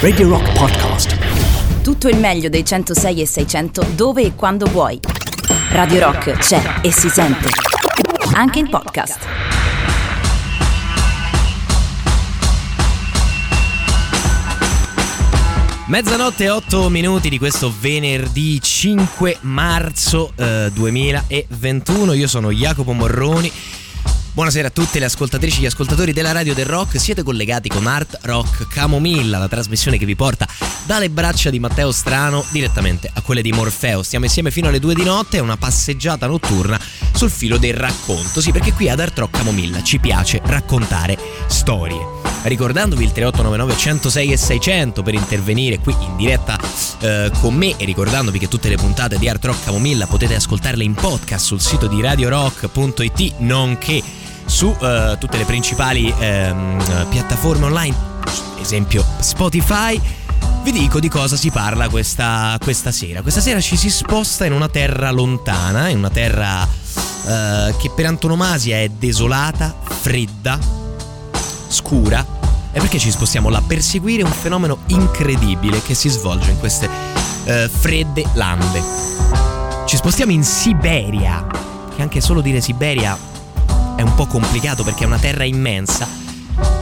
Radio Rock Podcast. Tutto il meglio dei 106 e 600 dove e quando vuoi. Radio Rock c'è e si sente. Anche in podcast. Mezzanotte e 8 minuti di questo venerdì 5 marzo eh, 2021. Io sono Jacopo Morroni. Buonasera a tutte le ascoltatrici e gli ascoltatori della radio del rock. Siete collegati con Art Rock Camomilla, la trasmissione che vi porta dalle braccia di Matteo Strano direttamente a quelle di Morfeo. Stiamo insieme fino alle 2 di notte, è una passeggiata notturna sul filo del racconto. Sì, perché qui ad Art Rock Camomilla ci piace raccontare storie ricordandovi il 3899 106 e 600 per intervenire qui in diretta eh, con me e ricordandovi che tutte le puntate di Art Rock Camomilla potete ascoltarle in podcast sul sito di radiorock.it nonché su eh, tutte le principali ehm, piattaforme online, esempio Spotify. Vi dico di cosa si parla questa, questa, sera. Questa sera ci si sposta in una terra lontana, in una terra eh, che per antonomasia è desolata, fredda, scura. E perché ci spostiamo là? Per seguire un fenomeno incredibile che si svolge in queste eh, fredde lande. Ci spostiamo in Siberia, che anche solo dire Siberia è un po' complicato perché è una terra immensa,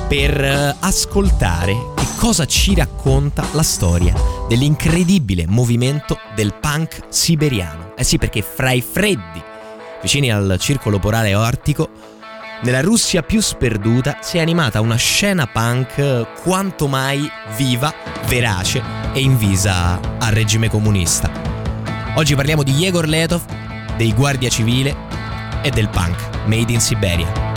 per eh, ascoltare che cosa ci racconta la storia dell'incredibile movimento del punk siberiano. Eh sì, perché fra i freddi, vicini al circolo polare artico, nella Russia più sperduta si è animata una scena punk quanto mai viva, verace e invisa al regime comunista. Oggi parliamo di Yegor Letov, dei Guardia Civile e del punk made in Siberia.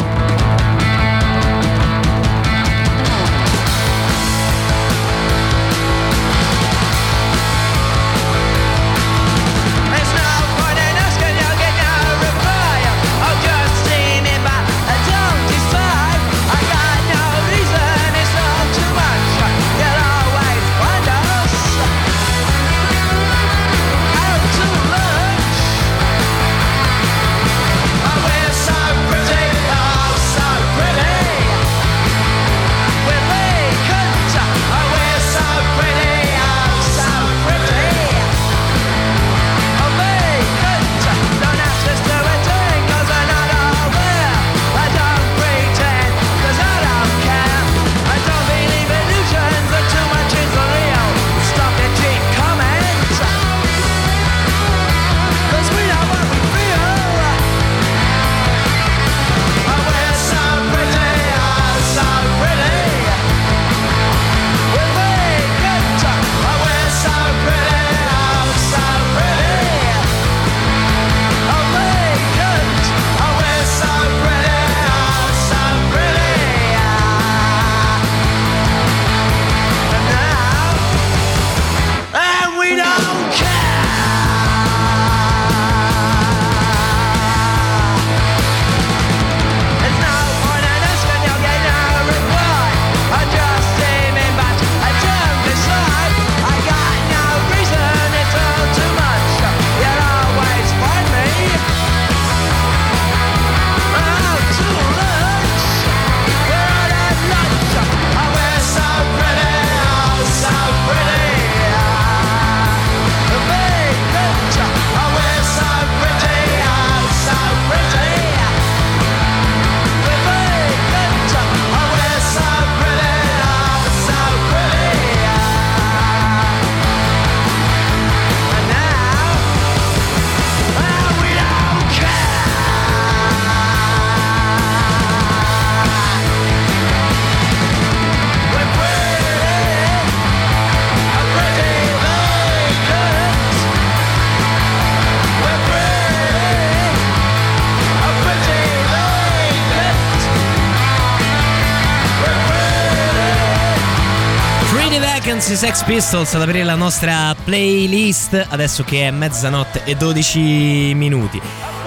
Questi Sex Pistols ad aprire la nostra playlist adesso che è mezzanotte e 12 minuti.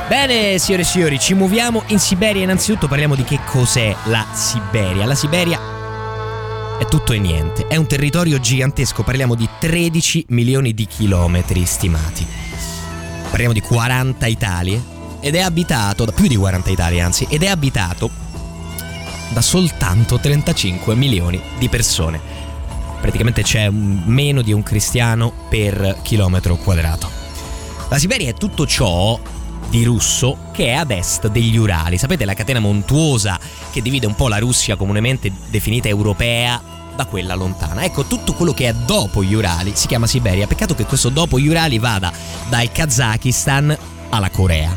Bene, signore e signori, ci muoviamo in Siberia. Innanzitutto parliamo di che cos'è la Siberia. La Siberia è tutto e niente. È un territorio gigantesco, parliamo di 13 milioni di chilometri stimati. Parliamo di 40 Italie ed è abitato da più di 40 Italie, anzi, ed è abitato da soltanto 35 milioni di persone. Praticamente c'è meno di un cristiano per chilometro quadrato. La Siberia è tutto ciò di russo che è ad est degli Urali. Sapete la catena montuosa che divide un po' la Russia comunemente definita europea da quella lontana. Ecco, tutto quello che è dopo gli Urali si chiama Siberia. Peccato che questo dopo gli Urali vada dal Kazakistan alla Corea.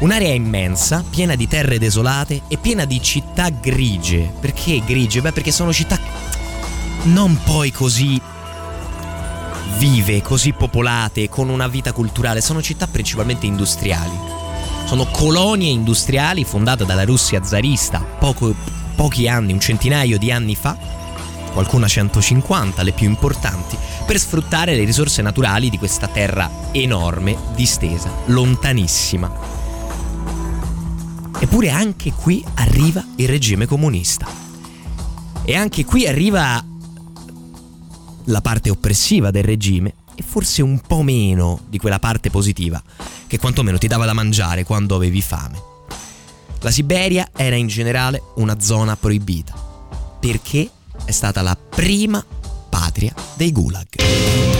Un'area immensa, piena di terre desolate e piena di città grigie. Perché grigie? Beh, perché sono città non poi così vive, così popolate, con una vita culturale, sono città principalmente industriali. Sono colonie industriali fondate dalla Russia zarista poco, pochi anni, un centinaio di anni fa, qualcuna 150, le più importanti, per sfruttare le risorse naturali di questa terra enorme, distesa, lontanissima. Eppure anche qui arriva il regime comunista. E anche qui arriva la parte oppressiva del regime e forse un po' meno di quella parte positiva che quantomeno ti dava da mangiare quando avevi fame. La Siberia era in generale una zona proibita perché è stata la prima patria dei gulag.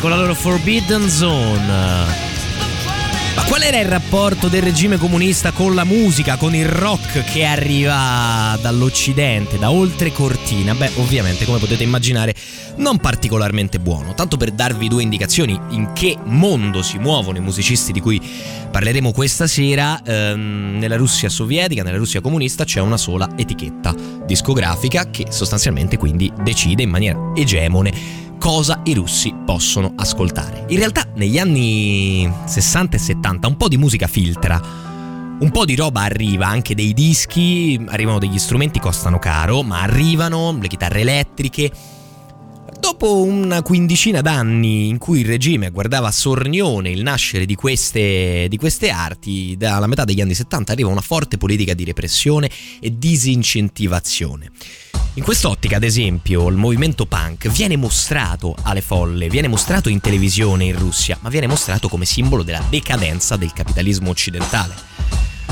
Con la loro Forbidden Zone. Ma qual era il rapporto del regime comunista con la musica, con il rock che arriva dall'Occidente, da oltre cortina? Beh, ovviamente, come potete immaginare, non particolarmente buono. Tanto per darvi due indicazioni in che mondo si muovono i musicisti di cui parleremo questa sera, ehm, nella Russia sovietica, nella Russia comunista c'è una sola etichetta discografica che sostanzialmente quindi decide in maniera egemone cosa i russi possono ascoltare. In realtà negli anni 60 e 70 un po' di musica filtra. Un po' di roba arriva, anche dei dischi, arrivano degli strumenti, costano caro, ma arrivano le chitarre elettriche. Dopo una quindicina d'anni in cui il regime guardava sornione il nascere di queste, di queste arti, dalla metà degli anni 70 arriva una forte politica di repressione e disincentivazione. In quest'ottica, ad esempio, il movimento punk viene mostrato alle folle, viene mostrato in televisione in Russia, ma viene mostrato come simbolo della decadenza del capitalismo occidentale.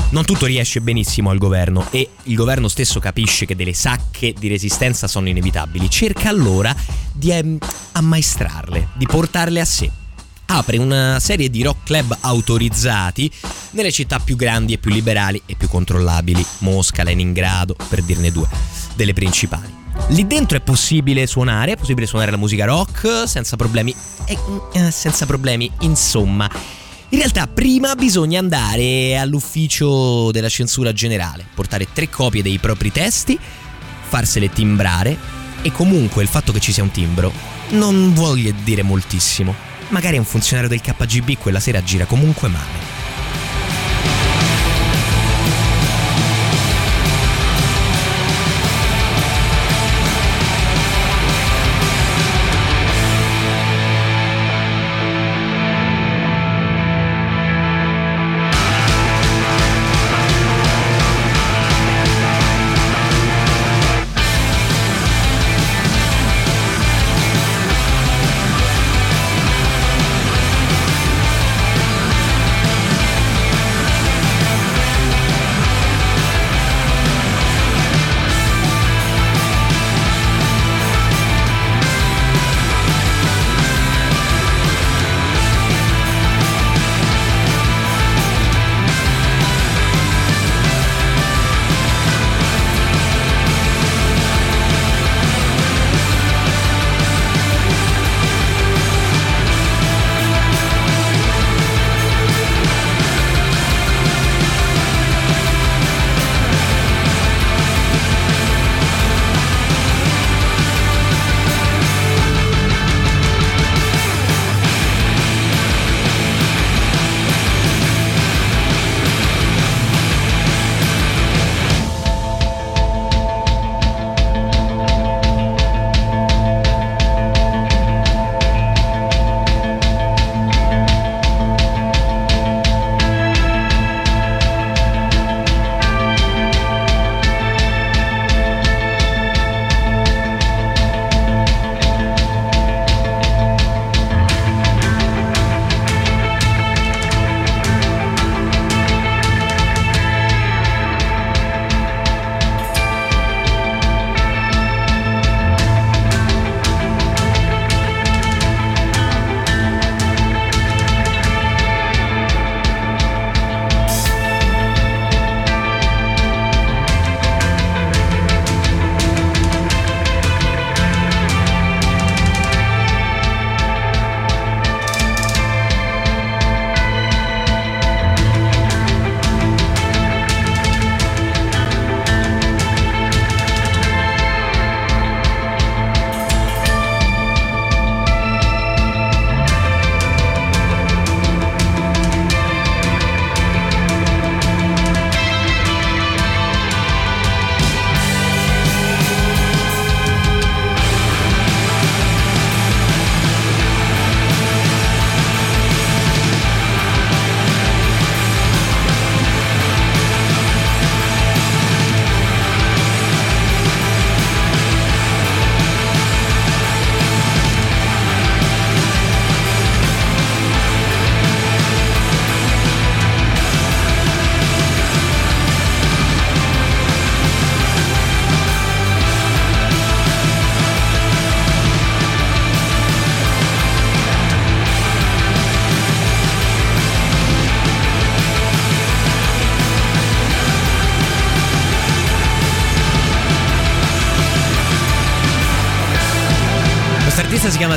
Non tutto riesce benissimo al governo e il governo stesso capisce che delle sacche di resistenza sono inevitabili, cerca allora di ehm, ammaestrarle, di portarle a sé. Apre una serie di rock club autorizzati nelle città più grandi e più liberali e più controllabili, Mosca, Leningrado, per dirne due delle principali. Lì dentro è possibile suonare, è possibile suonare la musica rock senza problemi. Eh, senza problemi, insomma. In realtà prima bisogna andare all'ufficio della censura generale, portare tre copie dei propri testi, farsele timbrare e comunque il fatto che ci sia un timbro non vuole dire moltissimo. Magari un funzionario del KGB quella sera gira comunque male.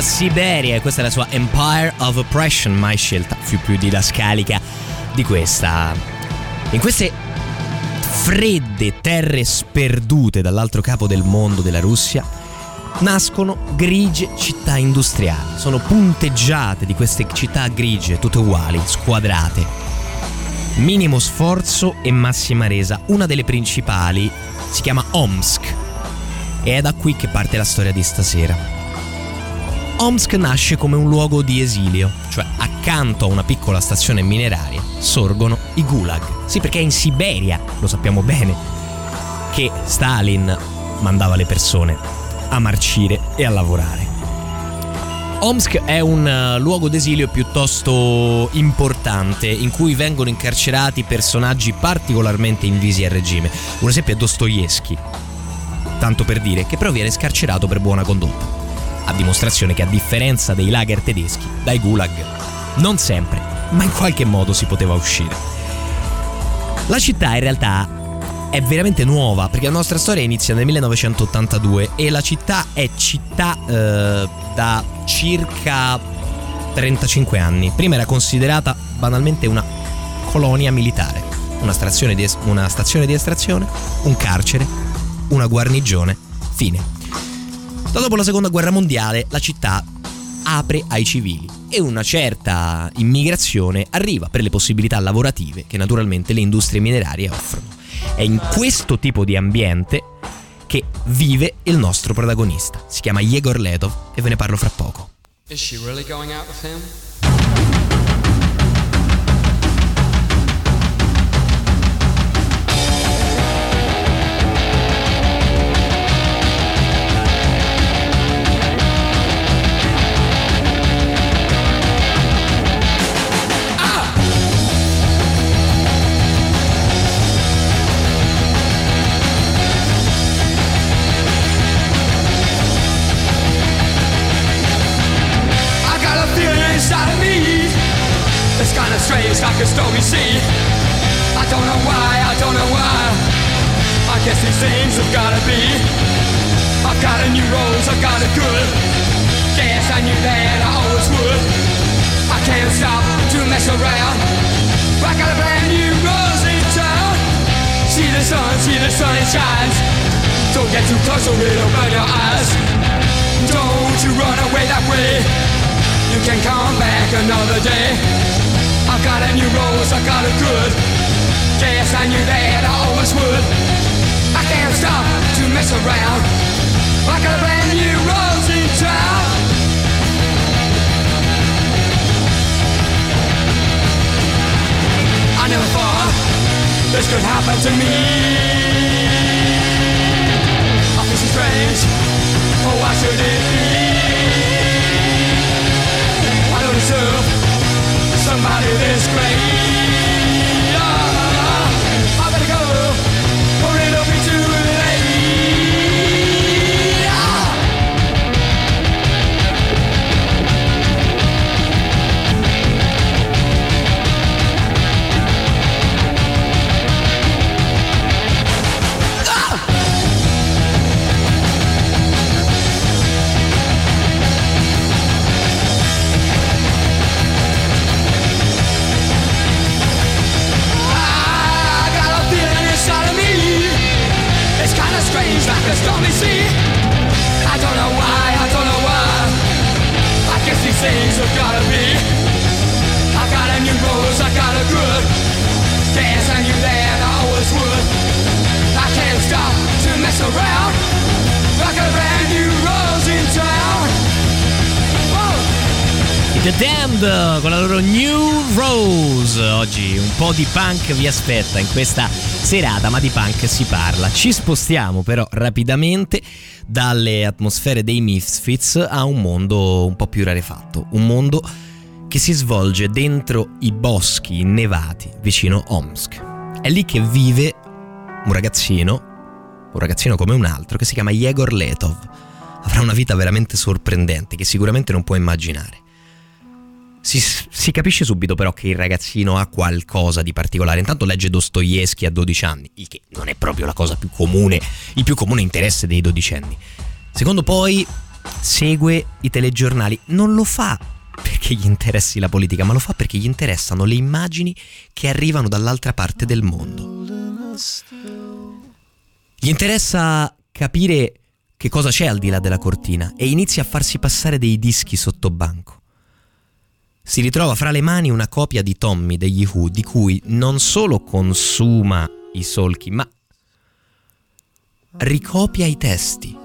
Siberia e questa è la sua Empire of Oppression, mai scelta più più didascalica di questa. In queste fredde terre sperdute dall'altro capo del mondo della Russia nascono grigie città industriali. Sono punteggiate di queste città grigie, tutte uguali, squadrate. Minimo sforzo e massima resa. Una delle principali si chiama Omsk e è da qui che parte la storia di stasera. Omsk nasce come un luogo di esilio, cioè accanto a una piccola stazione mineraria sorgono i gulag. Sì, perché è in Siberia, lo sappiamo bene, che Stalin mandava le persone a marcire e a lavorare. Omsk è un uh, luogo d'esilio piuttosto importante in cui vengono incarcerati personaggi particolarmente invisi al regime. Un esempio è Dostoevsky, tanto per dire, che però viene scarcerato per buona condotta a dimostrazione che a differenza dei lager tedeschi, dai gulag non sempre, ma in qualche modo si poteva uscire. La città in realtà è veramente nuova perché la nostra storia inizia nel 1982 e la città è città eh, da circa 35 anni. Prima era considerata banalmente una colonia militare, una stazione di, una stazione di estrazione, un carcere, una guarnigione, fine. Da dopo la seconda guerra mondiale la città apre ai civili e una certa immigrazione arriva per le possibilità lavorative che naturalmente le industrie minerarie offrono. È in questo tipo di ambiente che vive il nostro protagonista. Si chiama Yegor Letov e ve ne parlo fra poco. Is she really going out with him? Got it good. Guess I knew that I always would. I can't stop to mess around. Like a brand new rose in town. I never thought this could happen to me. I feel so strange. Oh, why should it Damned con la loro New Rose. Oggi un po' di punk vi aspetta in questa serata, ma di punk si parla. Ci spostiamo però rapidamente dalle atmosfere dei Misfits a un mondo un po' più rarefatto, un mondo che si svolge dentro i boschi innevati vicino Omsk. È lì che vive un ragazzino, un ragazzino come un altro, che si chiama Yegor Letov. Avrà una vita veramente sorprendente che sicuramente non può immaginare. Si, si capisce subito però che il ragazzino ha qualcosa di particolare. Intanto legge Dostoevsky a 12 anni, il che non è proprio la cosa più comune, il più comune interesse dei dodicenni. Secondo poi segue i telegiornali, non lo fa perché gli interessi la politica, ma lo fa perché gli interessano le immagini che arrivano dall'altra parte del mondo. Gli interessa capire che cosa c'è al di là della cortina e inizia a farsi passare dei dischi sotto banco. Si ritrova fra le mani una copia di Tommy degli Who di cui non solo consuma i solchi, ma ricopia i testi,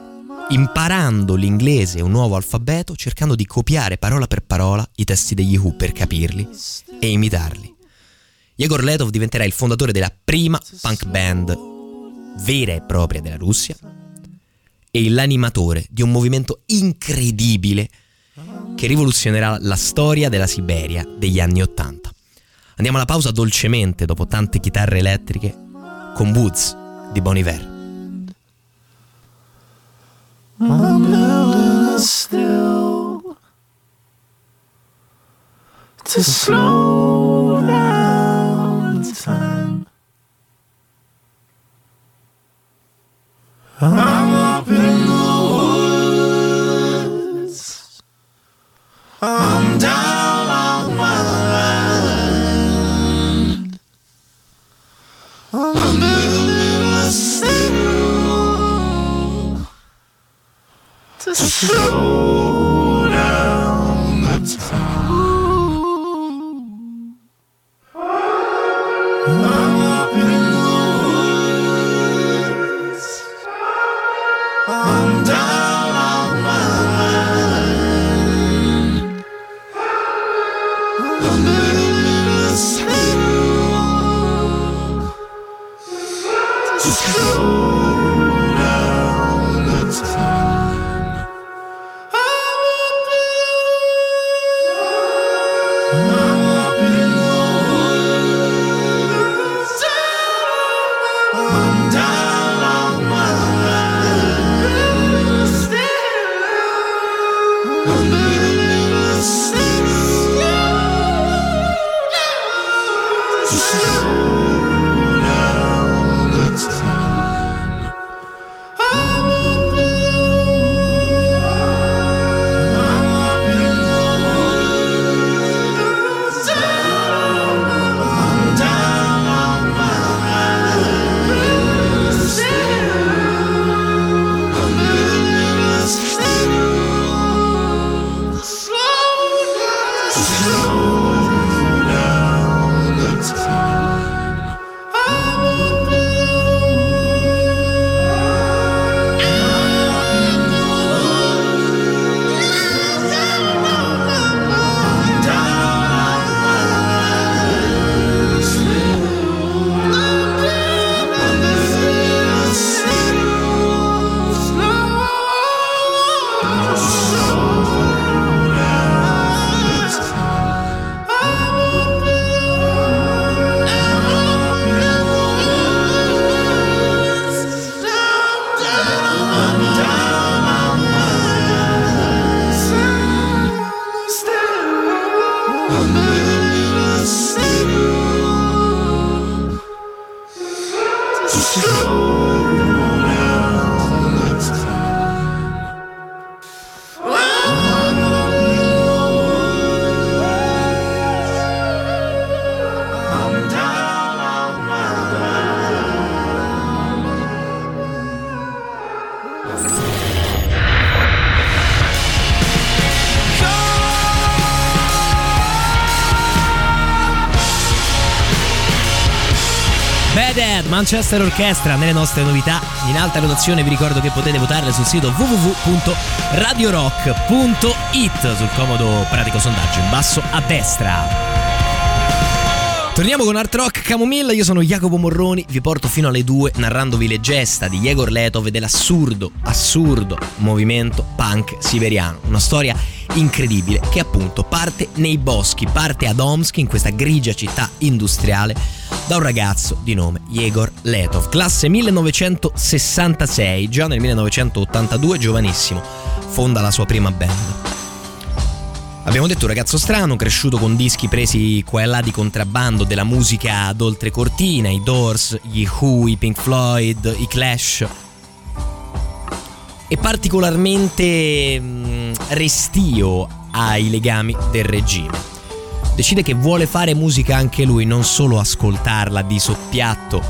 imparando l'inglese un nuovo alfabeto, cercando di copiare parola per parola i testi degli Who per capirli e imitarli. Yegor Letov diventerà il fondatore della prima punk band vera e propria della Russia e l'animatore di un movimento incredibile che rivoluzionerà la storia della Siberia degli anni Ottanta. Andiamo alla pausa dolcemente dopo tante chitarre elettriche con Woods di Bon Iver. still to slow down time. I'm up in the dance. Manchester Orchestra nelle nostre novità. In alta rotazione vi ricordo che potete votarle sul sito www.radiorock.it sul comodo pratico sondaggio in basso a destra. Torniamo con Art Rock Camomilla, io sono Jacopo Morroni, vi porto fino alle 2 narrandovi le gesta di Yegor Letov e dell'assurdo, assurdo movimento punk siberiano. Una storia incredibile che appunto parte nei boschi, parte ad Omsk, in questa grigia città industriale, da un ragazzo di nome Yegor Letov, classe 1966, già nel 1982, giovanissimo, fonda la sua prima band. Abbiamo detto un ragazzo strano, cresciuto con dischi presi qua e là di contrabbando della musica d'oltre cortina, i Doors, gli Who, i Pink Floyd, i Clash. E particolarmente mm, restio ai legami del regime. Decide che vuole fare musica anche lui, non solo ascoltarla di soppiatto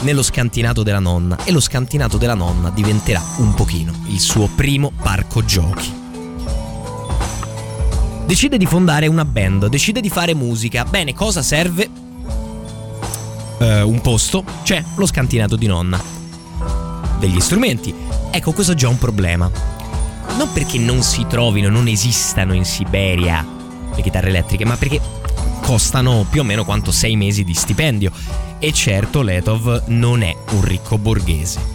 nello scantinato della nonna. E lo scantinato della nonna diventerà un pochino il suo primo parco giochi decide di fondare una band, decide di fare musica. Bene, cosa serve? Eh, un posto, c'è lo scantinato di nonna. Degli strumenti. Ecco, questo è già un problema. Non perché non si trovino, non esistano in Siberia le chitarre elettriche, ma perché costano più o meno quanto sei mesi di stipendio. E certo Letov non è un ricco borghese.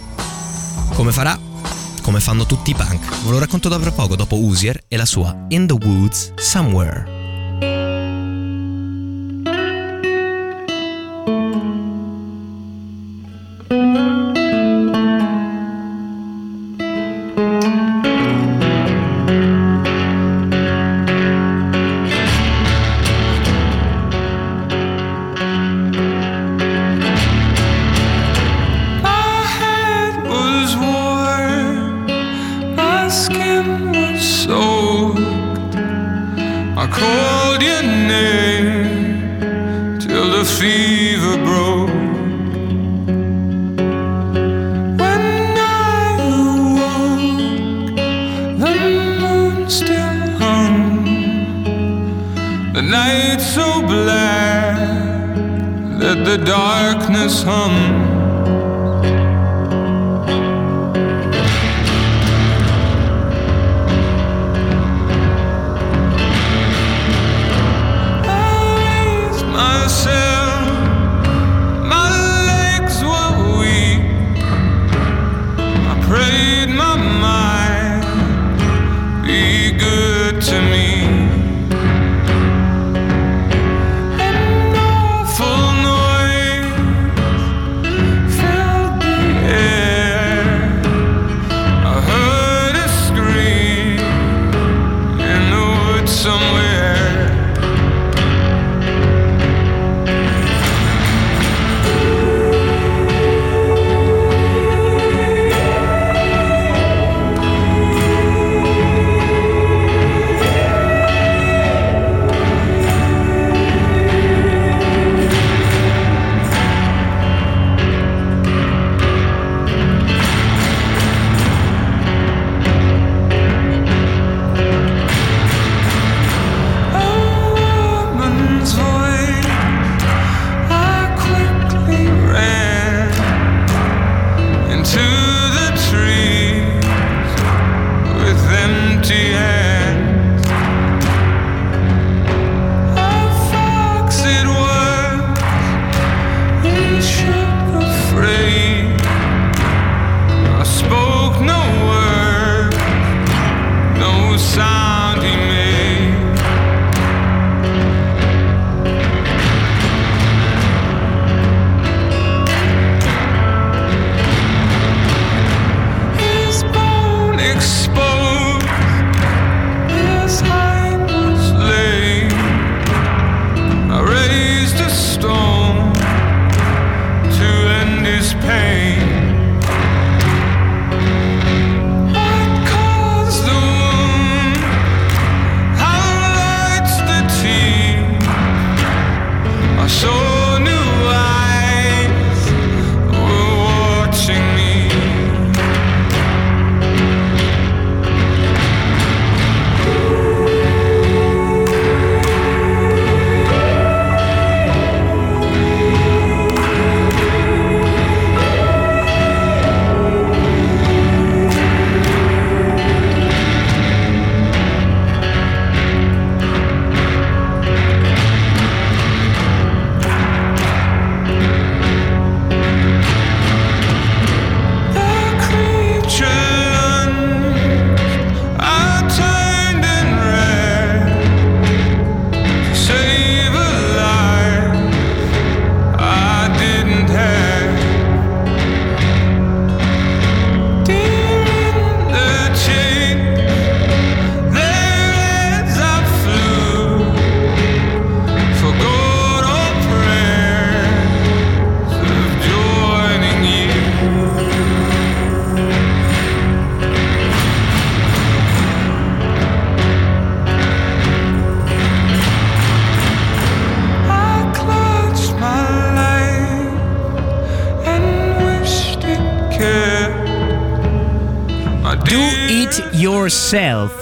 Come farà? come fanno tutti i punk. Ve lo racconto da poco dopo Usier e la sua In the Woods Somewhere. night so black that the darkness hums.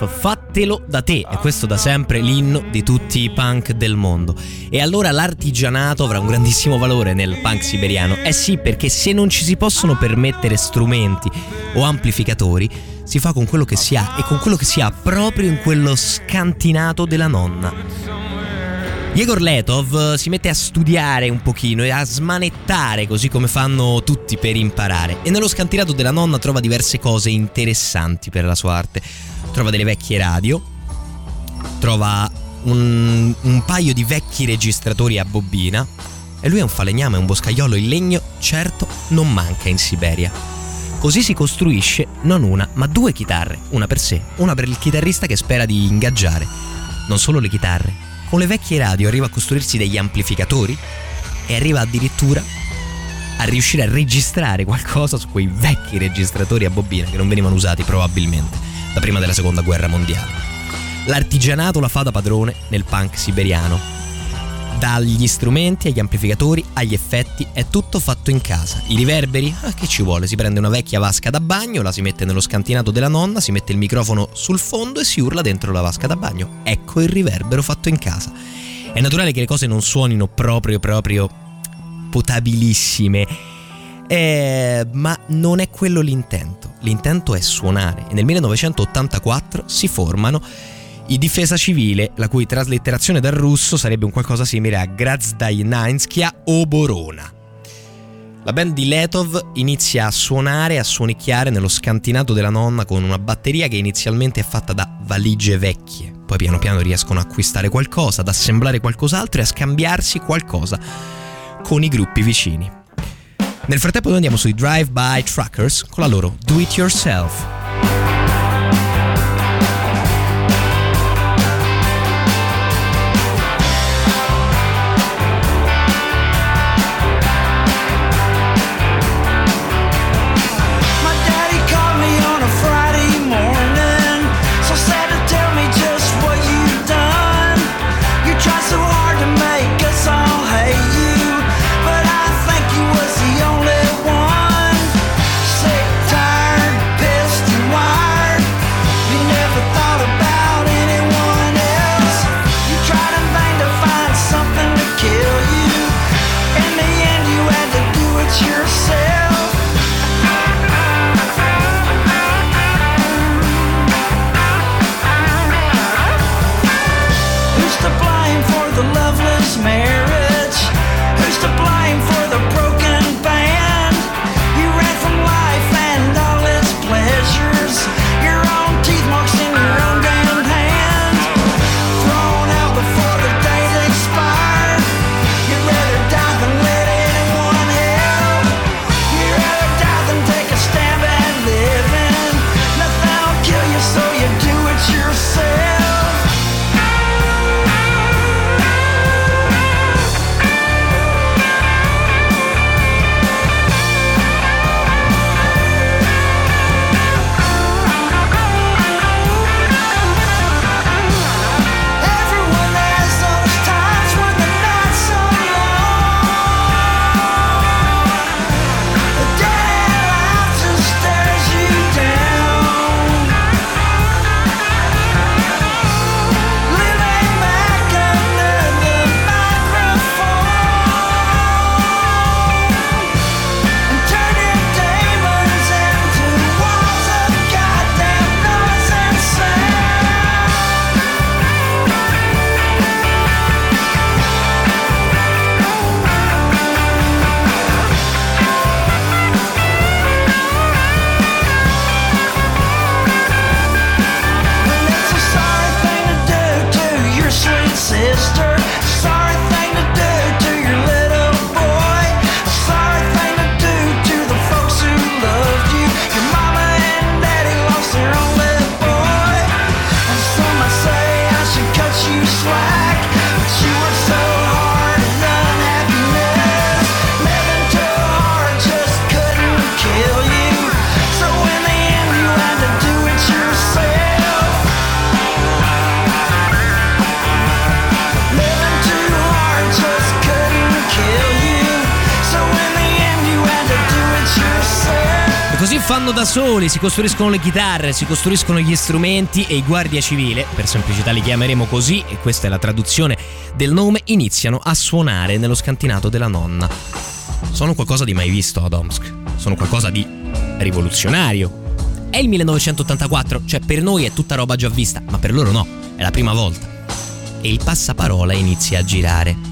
Fatelo da te. E questo da sempre l'inno di tutti i punk del mondo. E allora l'artigianato avrà un grandissimo valore nel punk siberiano. Eh sì, perché se non ci si possono permettere strumenti o amplificatori, si fa con quello che si ha e con quello che si ha proprio in quello scantinato della nonna. Yegor Letov si mette a studiare un pochino e a smanettare così come fanno tutti per imparare e nello scantinato della nonna trova diverse cose interessanti per la sua arte. Trova delle vecchie radio, trova un, un paio di vecchi registratori a bobina e lui è un falegname, un boscaiolo, il legno certo non manca in Siberia. Così si costruisce non una, ma due chitarre, una per sé, una per il chitarrista che spera di ingaggiare. Non solo le chitarre, con le vecchie radio arriva a costruirsi degli amplificatori e arriva addirittura a riuscire a registrare qualcosa su quei vecchi registratori a bobina che non venivano usati probabilmente da prima della seconda guerra mondiale. L'artigianato la fa da padrone nel punk siberiano. Dagli strumenti agli amplificatori agli effetti è tutto fatto in casa. I riverberi? Ah, che ci vuole? Si prende una vecchia vasca da bagno, la si mette nello scantinato della nonna, si mette il microfono sul fondo e si urla dentro la vasca da bagno. Ecco il riverbero fatto in casa. È naturale che le cose non suonino proprio proprio potabilissime. Eh, ma non è quello l'intento. L'intento è suonare. E nel 1984 si formano i Difesa Civile, la cui traslitterazione dal russo sarebbe un qualcosa simile a Grazdainanskia Oborona. La band di Letov inizia a suonare, a suonicchiare nello scantinato della nonna con una batteria che inizialmente è fatta da valigie vecchie. Poi piano piano riescono a acquistare qualcosa, ad assemblare qualcos'altro e a scambiarsi qualcosa con i gruppi vicini. Nel frattempo noi andiamo sui Drive By Truckers con la loro Do It Yourself. Soli, si costruiscono le chitarre, si costruiscono gli strumenti e i guardia civile, per semplicità li chiameremo così, e questa è la traduzione del nome, iniziano a suonare nello scantinato della nonna. Sono qualcosa di mai visto ad Omsk, sono qualcosa di rivoluzionario. È il 1984, cioè per noi è tutta roba già vista, ma per loro no, è la prima volta. E il passaparola inizia a girare.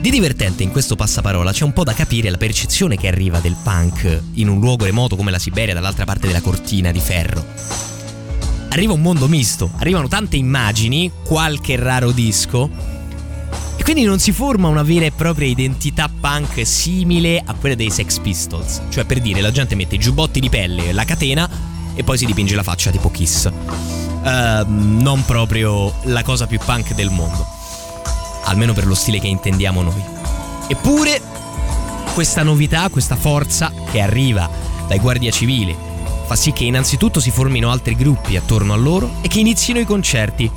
Di divertente in questo passaparola c'è un po' da capire la percezione che arriva del punk in un luogo remoto come la Siberia dall'altra parte della cortina di ferro. Arriva un mondo misto, arrivano tante immagini, qualche raro disco e quindi non si forma una vera e propria identità punk simile a quella dei Sex Pistols, cioè per dire la gente mette i giubbotti di pelle, la catena e poi si dipinge la faccia tipo Kiss. Ehm, non proprio la cosa più punk del mondo almeno per lo stile che intendiamo noi. Eppure, questa novità, questa forza che arriva dai guardia civile, fa sì che innanzitutto si formino altri gruppi attorno a loro e che inizino i concerti.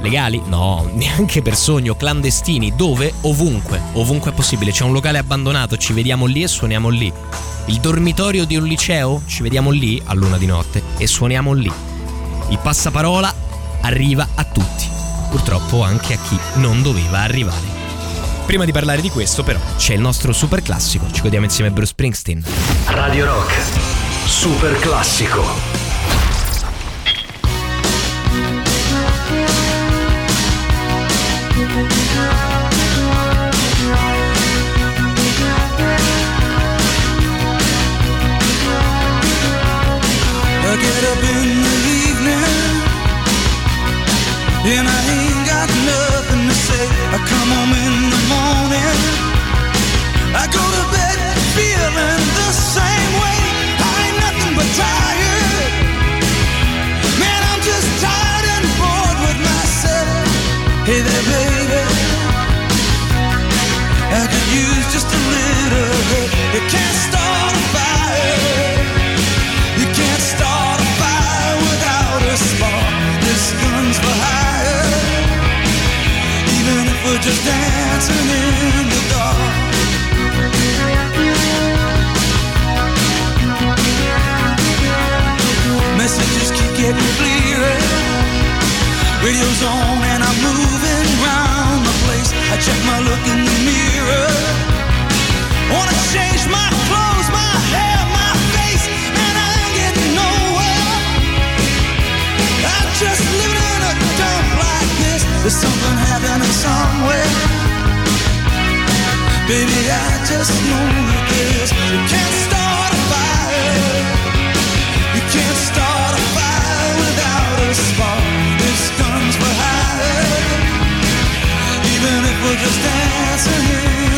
Legali? No, neanche per sogno, clandestini, dove? Ovunque, ovunque è possibile. C'è un locale abbandonato, ci vediamo lì e suoniamo lì. Il dormitorio di un liceo? Ci vediamo lì a luna di notte e suoniamo lì. Il passaparola arriva a tutti purtroppo anche a chi non doveva arrivare. Prima di parlare di questo, però, c'è il nostro super classico. Ci godiamo insieme a Bruce Springsteen. Radio Rock. Super classico. I get up in the evening and I I come home in the morning. I go to bed feeling the same way. I ain't nothing but tired. Man, I'm just tired and bored with myself. Hey there, baby. I could use just a little. You can't start a fire. You can't start a fire without a spark. This gun's for. We're just dancing in the dark. Messages keep getting clearer. Radio's on and I'm moving round the place. I check my look in the mirror. Wanna change my clothes, my There's something happening somewhere. Baby, I just know that this. You can't start a fire. You can't start a fire without a spark. This gun's for hire. Even if we're just dancing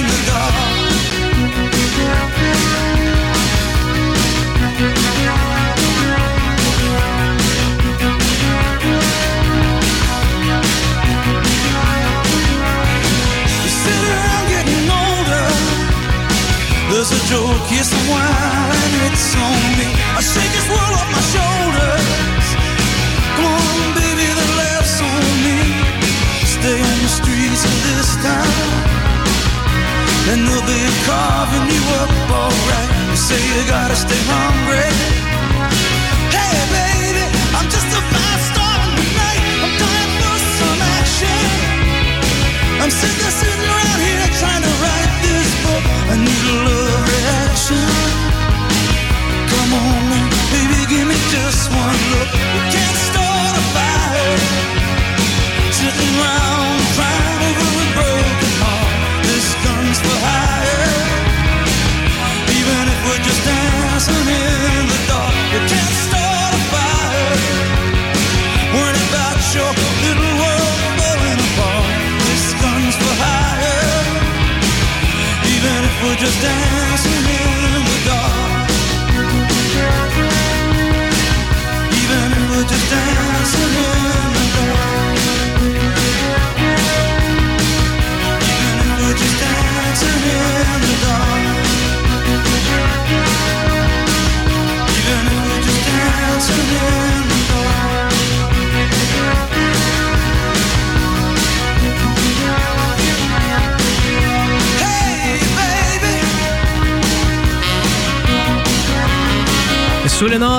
here's some wine, it's on me. I shake this world off my shoulders. Come on, baby, the laughs on me. Stay on the streets of this town. And they'll be carving you up alright. You say you gotta stay hungry.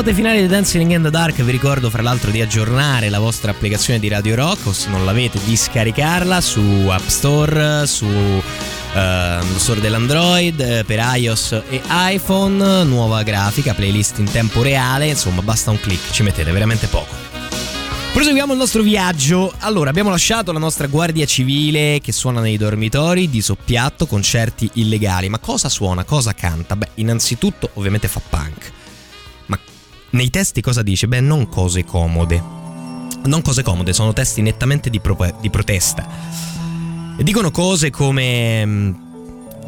Note finali di Dancing in the Dark vi ricordo fra l'altro di aggiornare la vostra applicazione di Radio Rock o se non l'avete di scaricarla su App Store, su ehm, store dell'Android eh, per iOS e iPhone, nuova grafica, playlist in tempo reale, insomma basta un click, ci mettete veramente poco. Proseguiamo il nostro viaggio. Allora, abbiamo lasciato la nostra guardia civile che suona nei dormitori di soppiatto concerti illegali. Ma cosa suona? Cosa canta? Beh, innanzitutto ovviamente fa punk. Nei testi cosa dice? Beh, non cose comode. Non cose comode, sono testi nettamente di, pro- di protesta. E dicono cose come... mm,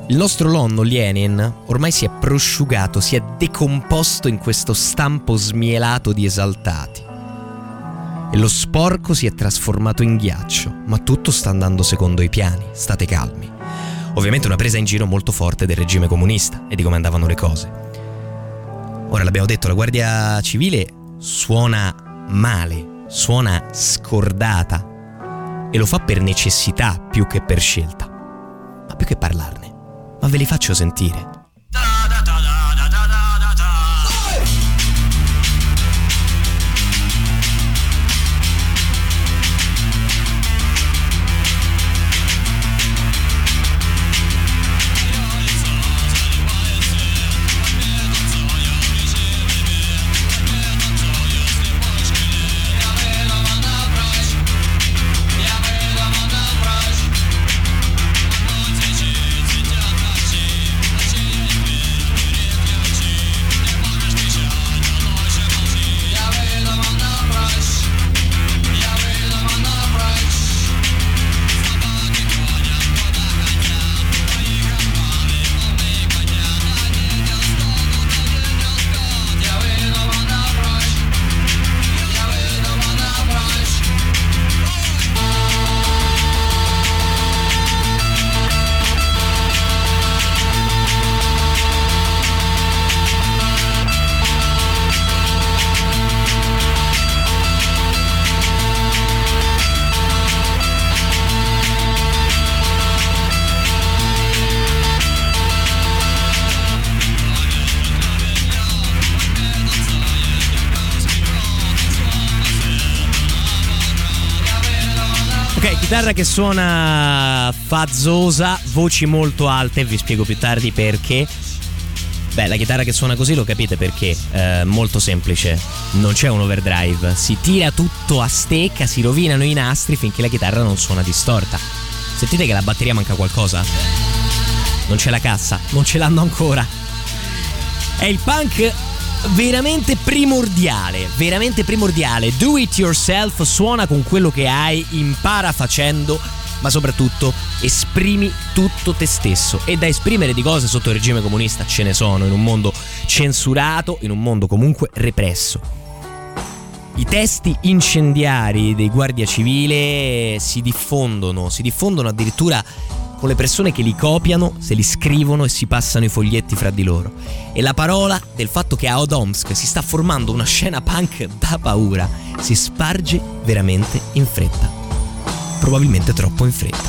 Il nostro nonno Lenin ormai si è prosciugato, si è decomposto in questo stampo smielato di esaltati. E lo sporco si è trasformato in ghiaccio, ma tutto sta andando secondo i piani, state calmi. Ovviamente una presa in giro molto forte del regime comunista e di come andavano le cose. Ora l'abbiamo detto, la Guardia Civile suona male, suona scordata e lo fa per necessità più che per scelta. Ma più che parlarne, ma ve li faccio sentire. Che suona fazzosa, voci molto alte, vi spiego più tardi perché. Beh, la chitarra che suona così lo capite perché? Eh, molto semplice, non c'è un overdrive, si tira tutto a stecca, si rovinano i nastri finché la chitarra non suona distorta. Sentite che la batteria manca qualcosa? Non c'è la cassa, non ce l'hanno ancora. È il punk veramente primordiale, veramente primordiale. Do it yourself, suona con quello che hai, impara facendo, ma soprattutto esprimi tutto te stesso. E da esprimere di cose sotto il regime comunista ce ne sono, in un mondo censurato, in un mondo comunque represso. I testi incendiari dei Guardia Civile si diffondono, si diffondono addirittura con le persone che li copiano, se li scrivono e si passano i foglietti fra di loro. E la parola del fatto che a Odomsk si sta formando una scena punk da paura si sparge veramente in fretta. Probabilmente troppo in fretta.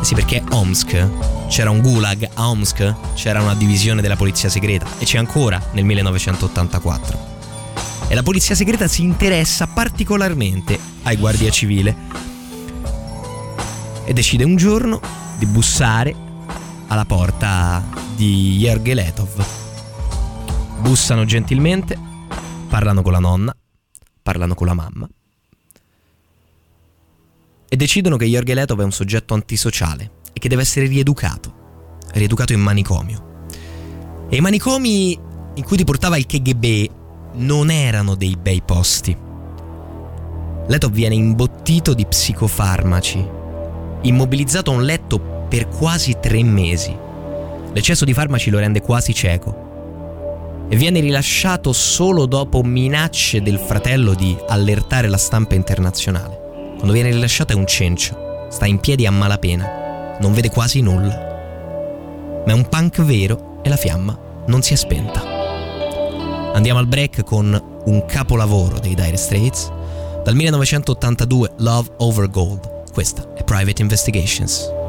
Eh sì, perché Omsk c'era un gulag a Omsk, c'era una divisione della polizia segreta e c'è ancora nel 1984. E la polizia segreta si interessa particolarmente ai guardia civile e decide un giorno di bussare alla porta di Yergeletov. Bussano gentilmente, parlano con la nonna, parlano con la mamma e decidono che Yergeletov è un soggetto antisociale e che deve essere rieducato, rieducato in manicomio. E i manicomi in cui ti portava il KGB non erano dei bei posti. Letov viene imbottito di psicofarmaci, immobilizzato a un letto per quasi tre mesi. L'eccesso di farmaci lo rende quasi cieco e viene rilasciato solo dopo minacce del fratello di allertare la stampa internazionale. Quando viene rilasciato è un cencio, sta in piedi a malapena, non vede quasi nulla. Ma è un punk vero e la fiamma non si è spenta. Andiamo al break con un capolavoro dei Dire Straits. Dal 1982 Love Over Gold. Questa è Private Investigations.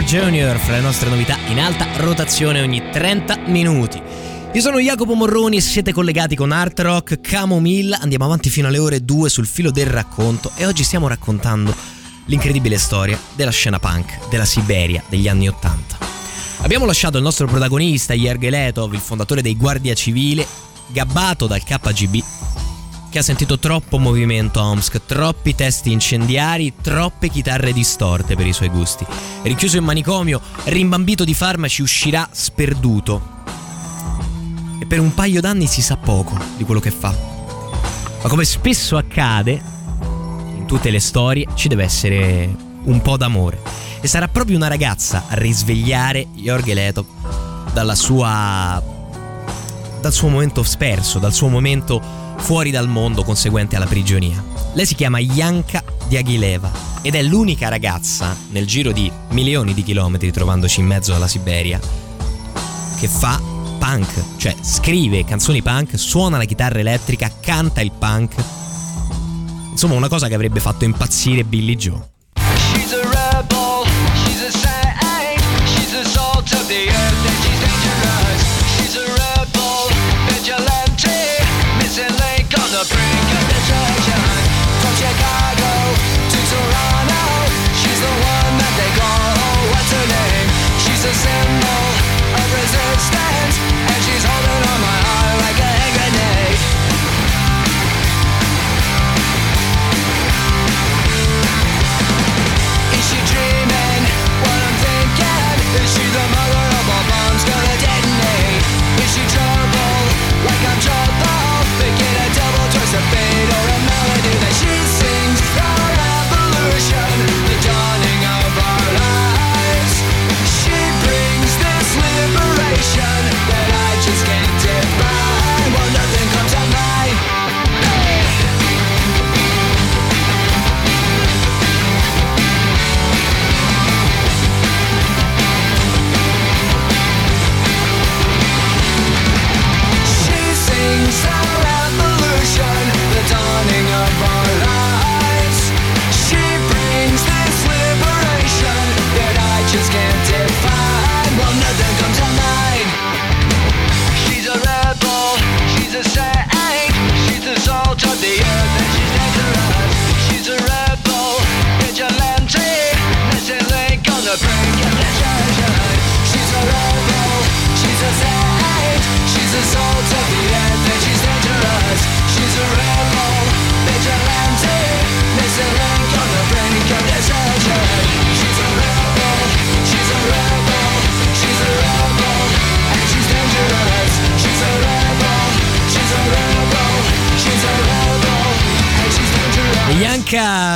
Dinosaur Jr. fra le nostre novità in alta rotazione ogni 30 minuti. Io sono Jacopo Morroni e siete collegati con Art Rock Camomilla. Andiamo avanti fino alle ore 2 sul filo del racconto e oggi stiamo raccontando l'incredibile storia della scena punk della Siberia degli anni 80. Abbiamo lasciato il nostro protagonista Yerge Letov, il fondatore dei Guardia Civile, gabbato dal KGB che ha sentito troppo movimento a Omsk, troppi testi incendiari, troppe chitarre distorte per i suoi gusti. Richiuso in manicomio, rimbambito di farmaci, uscirà sperduto. E per un paio d'anni si sa poco di quello che fa. Ma come spesso accade, in tutte le storie ci deve essere un po' d'amore. E sarà proprio una ragazza a risvegliare Jorge Leto dalla sua dal suo momento sperso, dal suo momento fuori dal mondo conseguente alla prigionia. Lei si chiama Yanka Diaghileva ed è l'unica ragazza nel giro di milioni di chilometri trovandoci in mezzo alla Siberia che fa punk, cioè scrive canzoni punk, suona la chitarra elettrica, canta il punk. Insomma, una cosa che avrebbe fatto impazzire Billy Joe. A symbol of resistance, and she's holding on my heart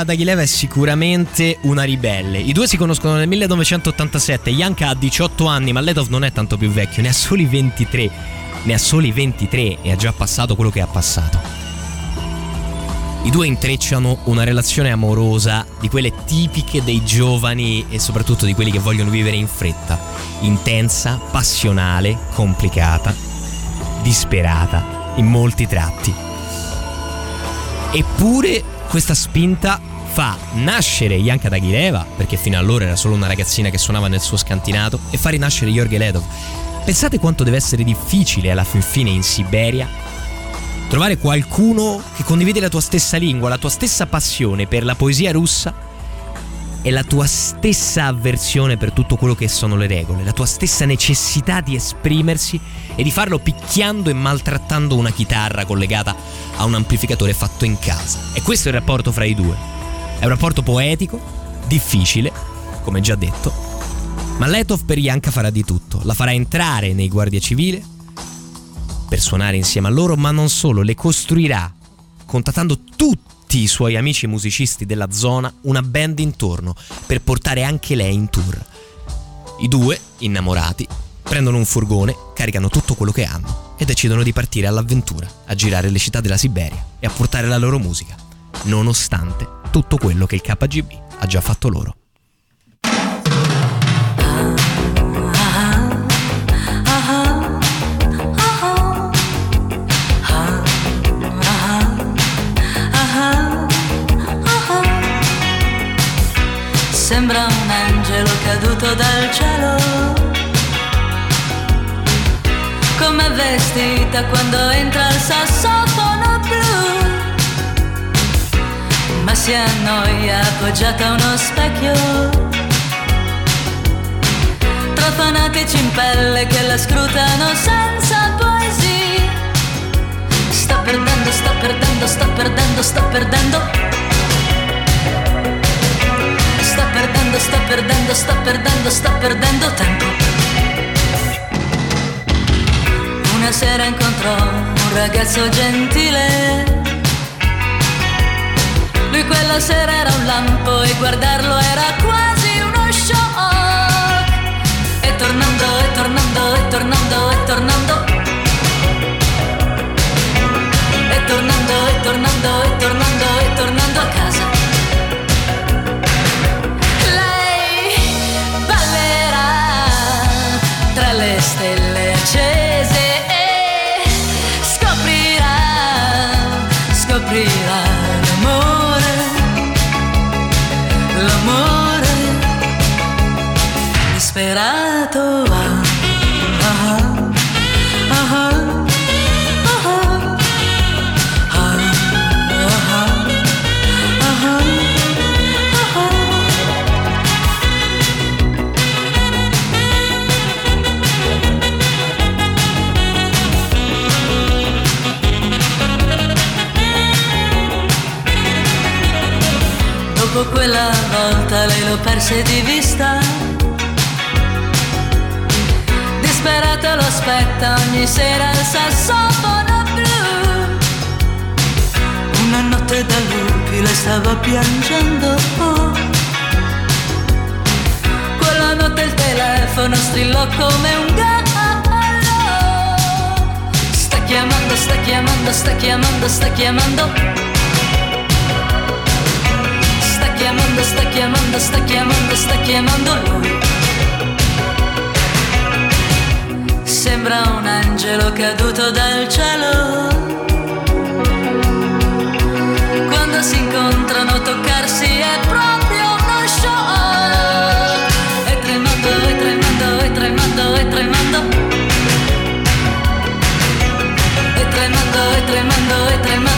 Yanka Daghileva è sicuramente una ribelle. I due si conoscono nel 1987. Yanka ha 18 anni, ma Letov non è tanto più vecchio, ne ha soli 23. Ne ha soli 23 e ha già passato quello che ha passato. I due intrecciano una relazione amorosa di quelle tipiche dei giovani e soprattutto di quelli che vogliono vivere in fretta. Intensa, passionale, complicata, disperata in molti tratti. Eppure questa spinta fa nascere Yanka Daghileva, perché fino allora era solo una ragazzina che suonava nel suo scantinato, e fa rinascere Jorge Ledov. Pensate quanto deve essere difficile alla fin fine in Siberia Trovare qualcuno che condivide la tua stessa lingua, la tua stessa passione per la poesia russa e la tua stessa avversione per tutto quello che sono le regole, la tua stessa necessità di esprimersi e di farlo picchiando e maltrattando una chitarra collegata a un amplificatore fatto in casa. E questo è il rapporto fra i due. È un rapporto poetico, difficile, come già detto, ma Letov per Yanka farà di tutto. La farà entrare nei Guardia Civile per suonare insieme a loro, ma non solo, le costruirà, contattando tutti i suoi amici musicisti della zona, una band intorno per portare anche lei in tour. I due, innamorati, prendono un furgone, caricano tutto quello che hanno e decidono di partire all'avventura, a girare le città della Siberia e a portare la loro musica, nonostante tutto quello che il KGB ha già fatto loro. Sembra un angelo caduto dal cielo. Come vestita quando entra il sassofono si annoia appoggiata a uno specchio. Tra fanatici in pelle che la scrutano senza poesia. Sta perdendo, sta perdendo, sta perdendo, sta perdendo. Sta perdendo, sta perdendo, sta perdendo, sta perdendo tempo. Una sera incontrò un ragazzo gentile. Lui quella sera era un lampo e guardarlo era quasi uno shock. E tornando, e tornando, e tornando, e tornando. E tornando, e tornando, e tornando, e tornando a casa. Quella volta lei lo perse di vista. Disperata lo aspetta ogni sera il sassofono blu. Una notte da lupi lei stava piangendo. Quella notte il telefono strillò come un gallo. Sta chiamando, sta chiamando, sta chiamando, sta chiamando. Chiamando, sta chiamando, sta chiamando, sta chiamando lui. Sembra un angelo caduto dal cielo. Quando si incontrano toccarsi è proprio uno tremando, e tremando, e tremando, e tremando. E tremando, e tremando, e tremando, e tremando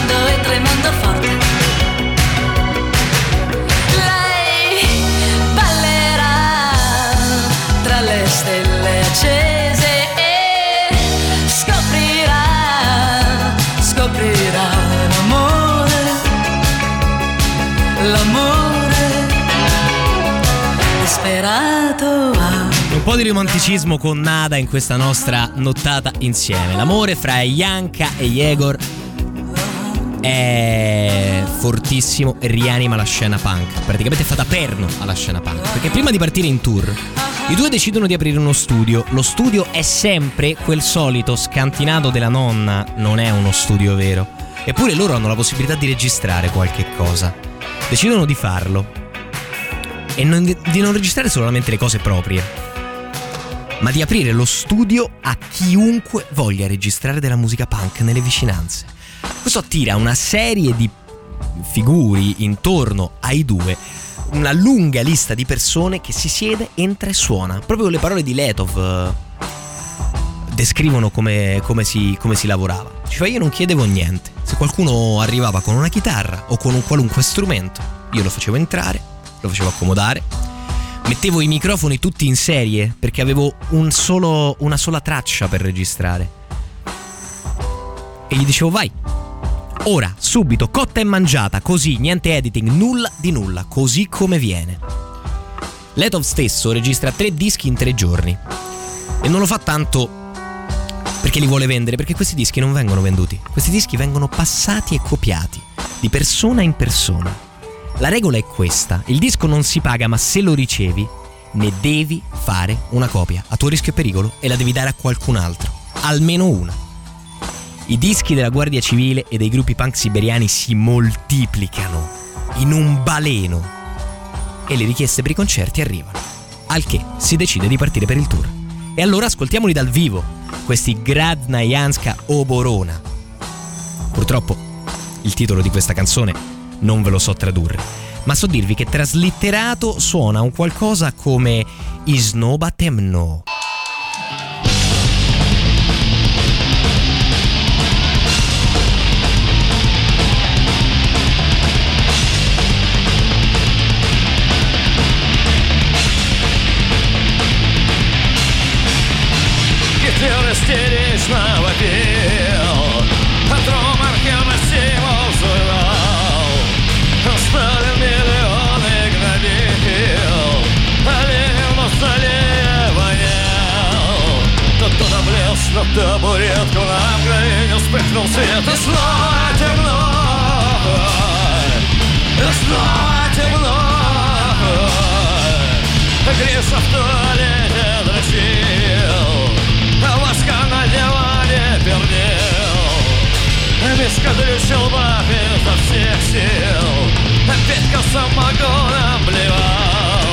po' di romanticismo con Nada in questa nostra nottata insieme. L'amore fra Yanka e Yegor è fortissimo e rianima la scena punk. Praticamente fa da perno alla scena punk. Perché prima di partire in tour, i due decidono di aprire uno studio. Lo studio è sempre quel solito scantinato della nonna, non è uno studio vero. Eppure loro hanno la possibilità di registrare qualche cosa. Decidono di farlo. E non- di non registrare solamente le cose proprie, ma di aprire lo studio a chiunque voglia registrare della musica punk nelle vicinanze. Questo attira una serie di figuri intorno ai due, una lunga lista di persone che si siede, entra e suona. Proprio le parole di Letov. eh, descrivono come, come si, come si lavorava. Cioè io non chiedevo niente. Se qualcuno arrivava con una chitarra o con un qualunque strumento, io lo facevo entrare, lo facevo accomodare, mettevo i microfoni tutti in serie perché avevo un solo- una sola traccia per registrare. E gli dicevo vai, ora, subito, cotta e mangiata, così, niente editing, nulla di nulla, così come viene. Letov stesso registra tre dischi in tre giorni. E non lo fa tanto perché li vuole vendere, perché questi dischi non vengono venduti. Questi dischi vengono passati e copiati, di persona in persona. La regola è questa, il disco non si paga, ma se lo ricevi, ne devi fare una copia, a tuo rischio e pericolo, e la devi dare a qualcun altro. Almeno una. I dischi della Guardia Civile e dei gruppi punk siberiani si moltiplicano in un baleno e le richieste per i concerti arrivano. Al che si decide di partire per il tour. E allora ascoltiamoli dal vivo, questi Gradnajanska Oborona. Purtroppo il titolo di questa canzone non ve lo so tradurre, ma so dirvi che traslitterato suona un qualcosa come Isnoba Temno. Мгновение Вспыхнул свет и снова темно снова темно Гриша в туалете дрочил А Васька на диване пердел Мишка дрючил баб изо всех сил А Петька самогоном блевал.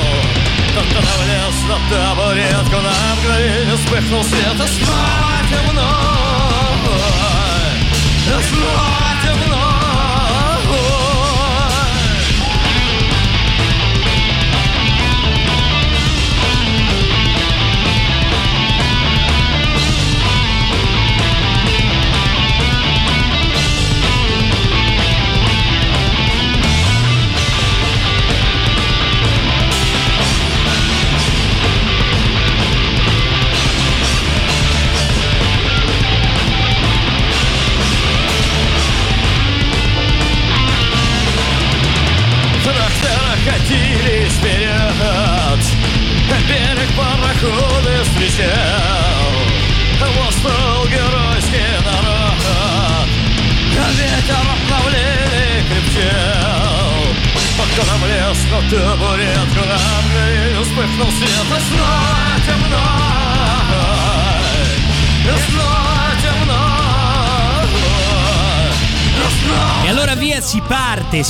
Тот, кто навлез на табуретку на мгновение Вспыхнул свет и снова темно That's floor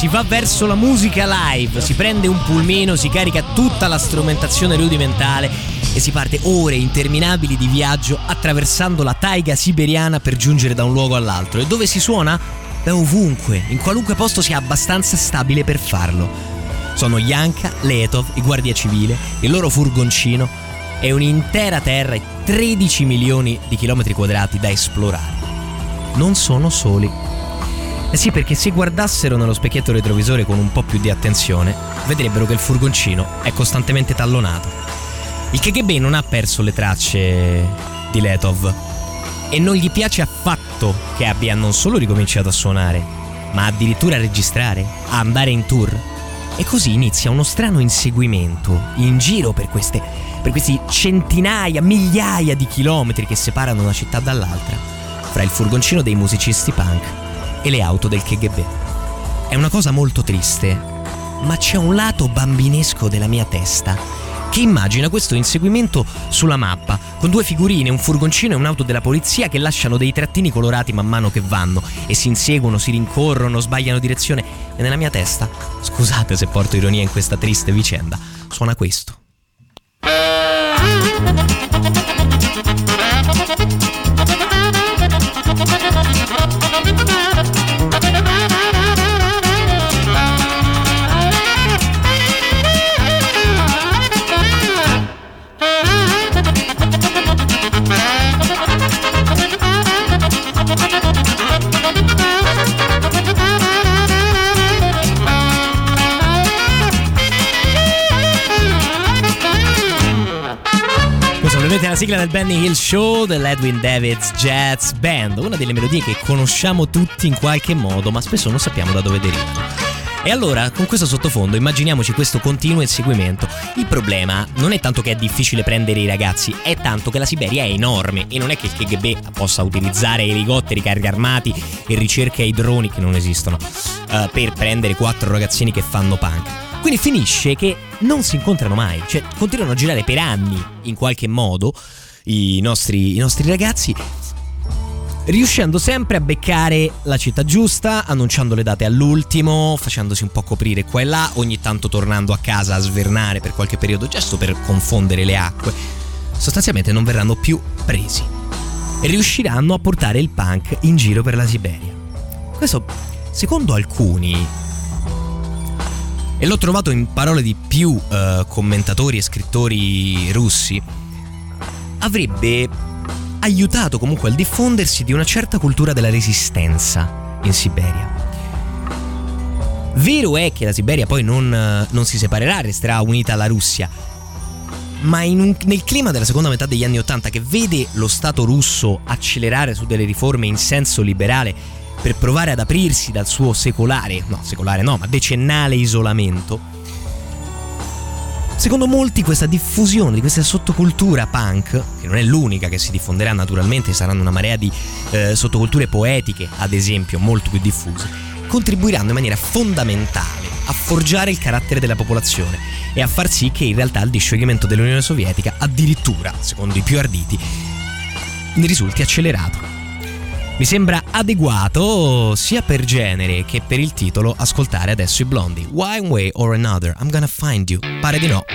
si va verso la musica live, si prende un pulmino, si carica tutta la strumentazione rudimentale e si parte ore interminabili di viaggio attraversando la taiga siberiana per giungere da un luogo all'altro. E dove si suona? Beh, ovunque, in qualunque posto sia abbastanza stabile per farlo. Sono Yanka, Letov, i Guardia Civile, il loro furgoncino e un'intera terra e 13 milioni di chilometri quadrati da esplorare. Non sono soli. Eh sì, perché se guardassero nello specchietto retrovisore con un po' più di attenzione, vedrebbero che il furgoncino è costantemente tallonato. Il KGB non ha perso le tracce di Letov e non gli piace affatto che abbia non solo ricominciato a suonare, ma addirittura a registrare, a andare in tour. E così inizia uno strano inseguimento in giro per queste per questi centinaia, migliaia di chilometri che separano una città dall'altra, fra il furgoncino dei musicisti punk e le auto del KGB. È una cosa molto triste, ma c'è un lato bambinesco della mia testa che immagina questo inseguimento sulla mappa, con due figurine, un furgoncino e un'auto della polizia che lasciano dei trattini colorati man mano che vanno e si inseguono, si rincorrono, sbagliano direzione e nella mia testa, scusate se porto ironia in questa triste vicenda, suona questo. Ovviamente la sigla del Benny Hill Show dell'Edwin Davids Jazz Band, una delle melodie che conosciamo tutti in qualche modo, ma spesso non sappiamo da dove derivano. E allora, con questo sottofondo, immaginiamoci questo continuo inseguimento. Il problema non è tanto che è difficile prendere i ragazzi, è tanto che la Siberia è enorme e non è che il KGB possa utilizzare elicotteri, carri armati e ricerche ai droni che non esistono eh, per prendere quattro ragazzini che fanno punk. Quindi finisce che non si incontrano mai, cioè continuano a girare per anni in qualche modo i nostri, i nostri ragazzi riuscendo sempre a beccare la città giusta, annunciando le date all'ultimo, facendosi un po' coprire qua e là, ogni tanto tornando a casa a svernare per qualche periodo, gesto per confondere le acque. Sostanzialmente non verranno più presi e riusciranno a portare il punk in giro per la Siberia. Questo, secondo alcuni, e l'ho trovato in parole di più eh, commentatori e scrittori russi, avrebbe aiutato comunque al diffondersi di una certa cultura della resistenza in Siberia. Vero è che la Siberia poi non, eh, non si separerà, resterà unita alla Russia, ma un, nel clima della seconda metà degli anni Ottanta che vede lo Stato russo accelerare su delle riforme in senso liberale per provare ad aprirsi dal suo secolare, no, secolare no, ma decennale isolamento, Secondo molti questa diffusione di questa sottocultura punk, che non è l'unica che si diffonderà naturalmente, saranno una marea di eh, sottoculture poetiche, ad esempio, molto più diffuse, contribuiranno in maniera fondamentale a forgiare il carattere della popolazione e a far sì che in realtà il discioglimento dell'Unione Sovietica, addirittura, secondo i più arditi, ne risulti accelerato. Mi sembra adeguato sia per genere che per il titolo ascoltare adesso i blondi. One way or another, I'm gonna find you. Pare di no.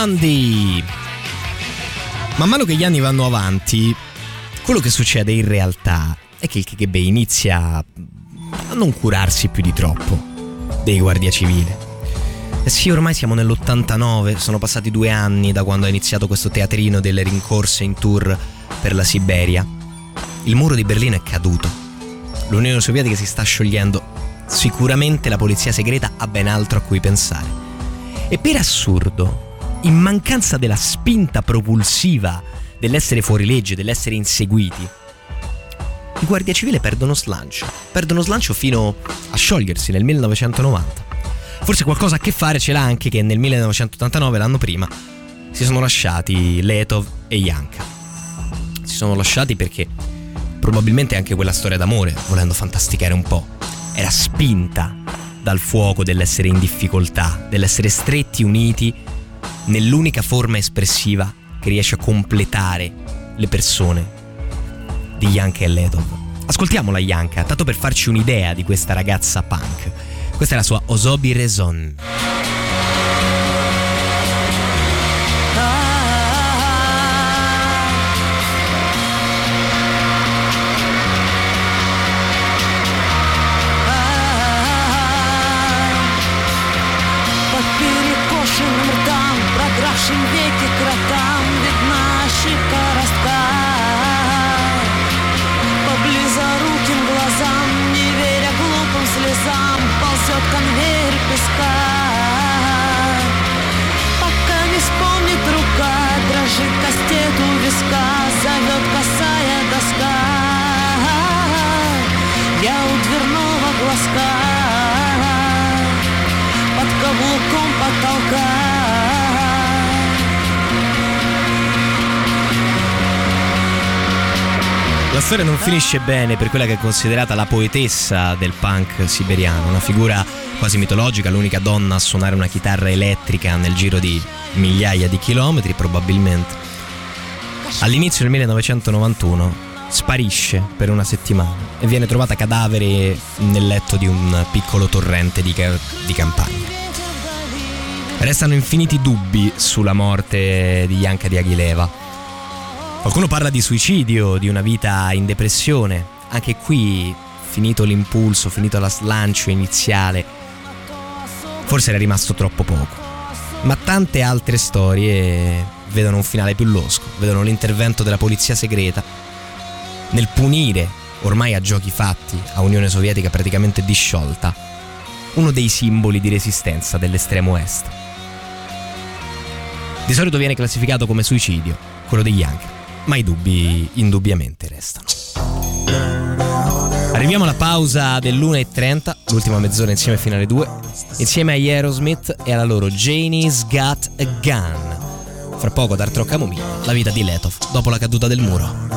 Blondie. Man mano che gli anni vanno avanti, quello che succede in realtà è che il KGB inizia a non curarsi più di troppo dei guardia civile. Eh sì, ormai siamo nell'89, sono passati due anni da quando ha iniziato questo teatrino delle rincorse in tour per la Siberia. Il muro di Berlino è caduto. L'Unione Sovietica si sta sciogliendo. Sicuramente la polizia segreta ha ben altro a cui pensare. E per assurdo, in mancanza della spinta propulsiva dell'essere fuori legge, dell'essere inseguiti, i guardia civile perdono slancio. Perdono slancio fino a sciogliersi nel 1990. Forse qualcosa a che fare ce l'ha anche che nel 1989, l'anno prima, si sono lasciati Letov e Yanka. Si sono lasciati perché probabilmente anche quella storia d'amore, volendo fantasticare un po', era spinta dal fuoco dell'essere in difficoltà, dell'essere stretti uniti nell'unica forma espressiva che riesce a completare le persone di Yanka e Letov. Ascoltiamola Yanka, tanto per farci un'idea di questa ragazza punk. Questa è la sua Osobi Raison. Storia non finisce bene per quella che è considerata la poetessa del punk siberiano, una figura quasi mitologica, l'unica donna a suonare una chitarra elettrica nel giro di migliaia di chilometri probabilmente. All'inizio del 1991 sparisce per una settimana e viene trovata cadavere nel letto di un piccolo torrente di, di campagna. Restano infiniti dubbi sulla morte di Yanka di Aguileva. Qualcuno parla di suicidio, di una vita in depressione. Anche qui, finito l'impulso, finito lo slancio iniziale, forse era rimasto troppo poco. Ma tante altre storie vedono un finale più losco, vedono l'intervento della polizia segreta nel punire, ormai a giochi fatti, a Unione Sovietica praticamente disciolta, uno dei simboli di resistenza dell'estremo est. Di solito viene classificato come suicidio, quello degli Yankees ma i dubbi indubbiamente restano. Arriviamo alla pausa dell'1.30, l'ultima mezz'ora insieme a finale 2, insieme agli Aerosmith e alla loro Janie's Got a Gun. Fra poco Dark Rock Camomilla, la vita di Letov dopo la caduta del muro.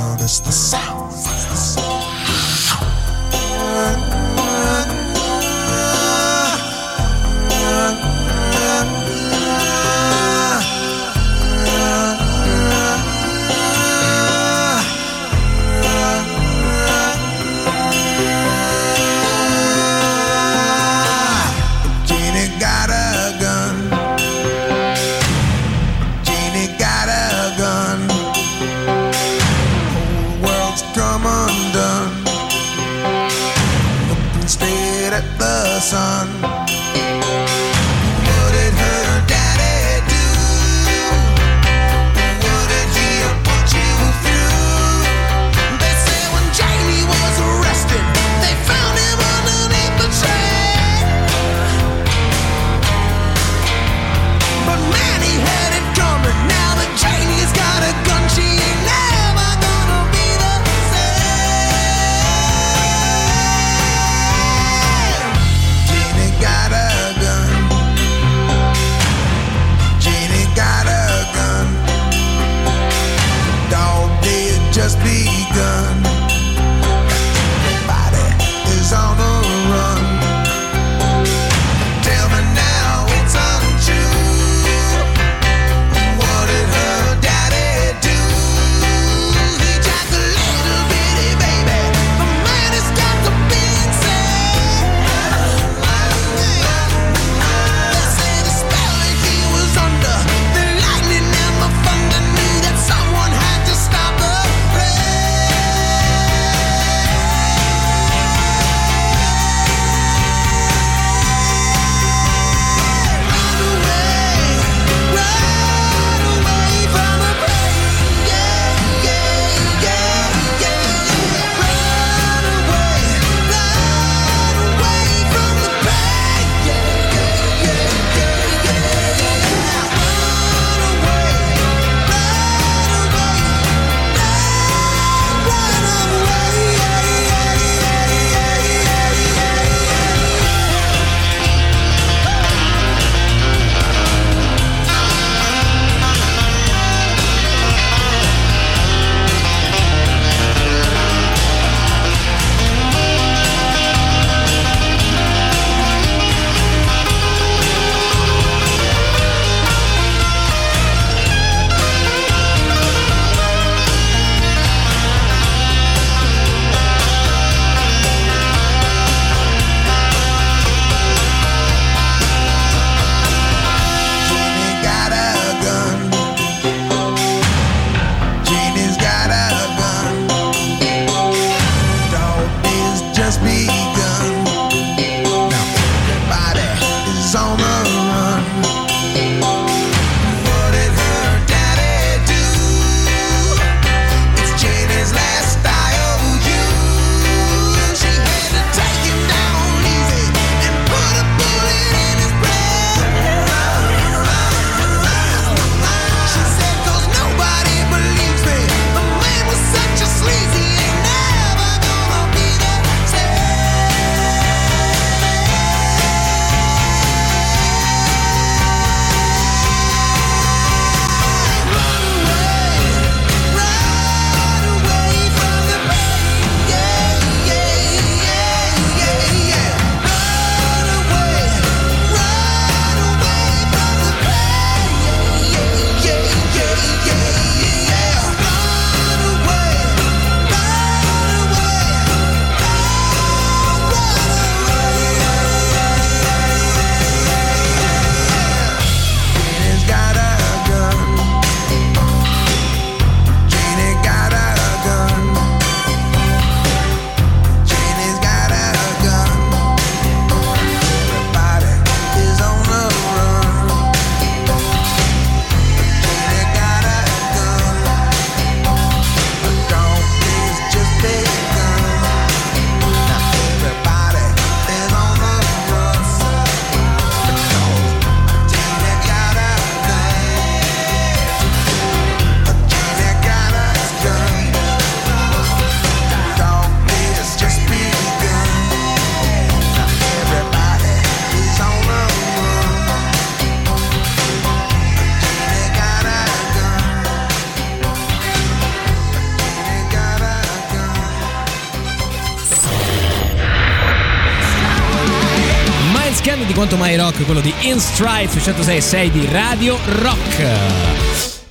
Rock, quello di In Stride su 106.6 di Radio Rock.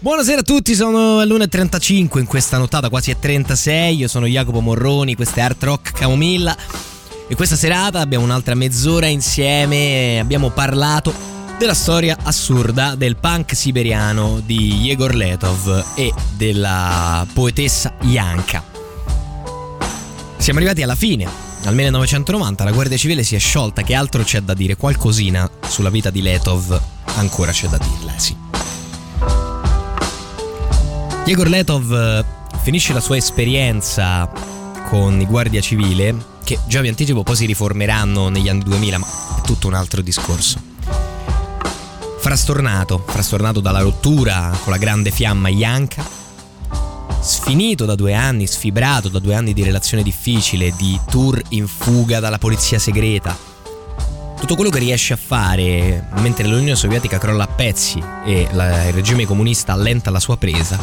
Buonasera a tutti, sono all'1.35 in questa nottata, quasi a 36. Io sono Jacopo Morroni, questa è Art Rock Camomilla. E questa serata abbiamo un'altra mezz'ora insieme. Abbiamo parlato della storia assurda del punk siberiano di Yegor Letov e della poetessa Yanka. Siamo arrivati alla fine. Al 1990 la Guardia Civile si è sciolta, che altro c'è da dire? Qualcosina sulla vita di Letov ancora c'è da dirle, sì. Yegor Letov eh, finisce la sua esperienza con i Guardia Civile, che già vi anticipo poi si riformeranno negli anni 2000, ma è tutto un altro discorso. Frastornato, frastornato dalla rottura con la grande fiamma Yanka, sfinito da due anni, sfibrato da due anni di relazione difficile, di tour in fuga dalla polizia segreta. Tutto quello che riesce a fare mentre l'Unione Sovietica crolla a pezzi e la- il regime comunista allenta la sua presa,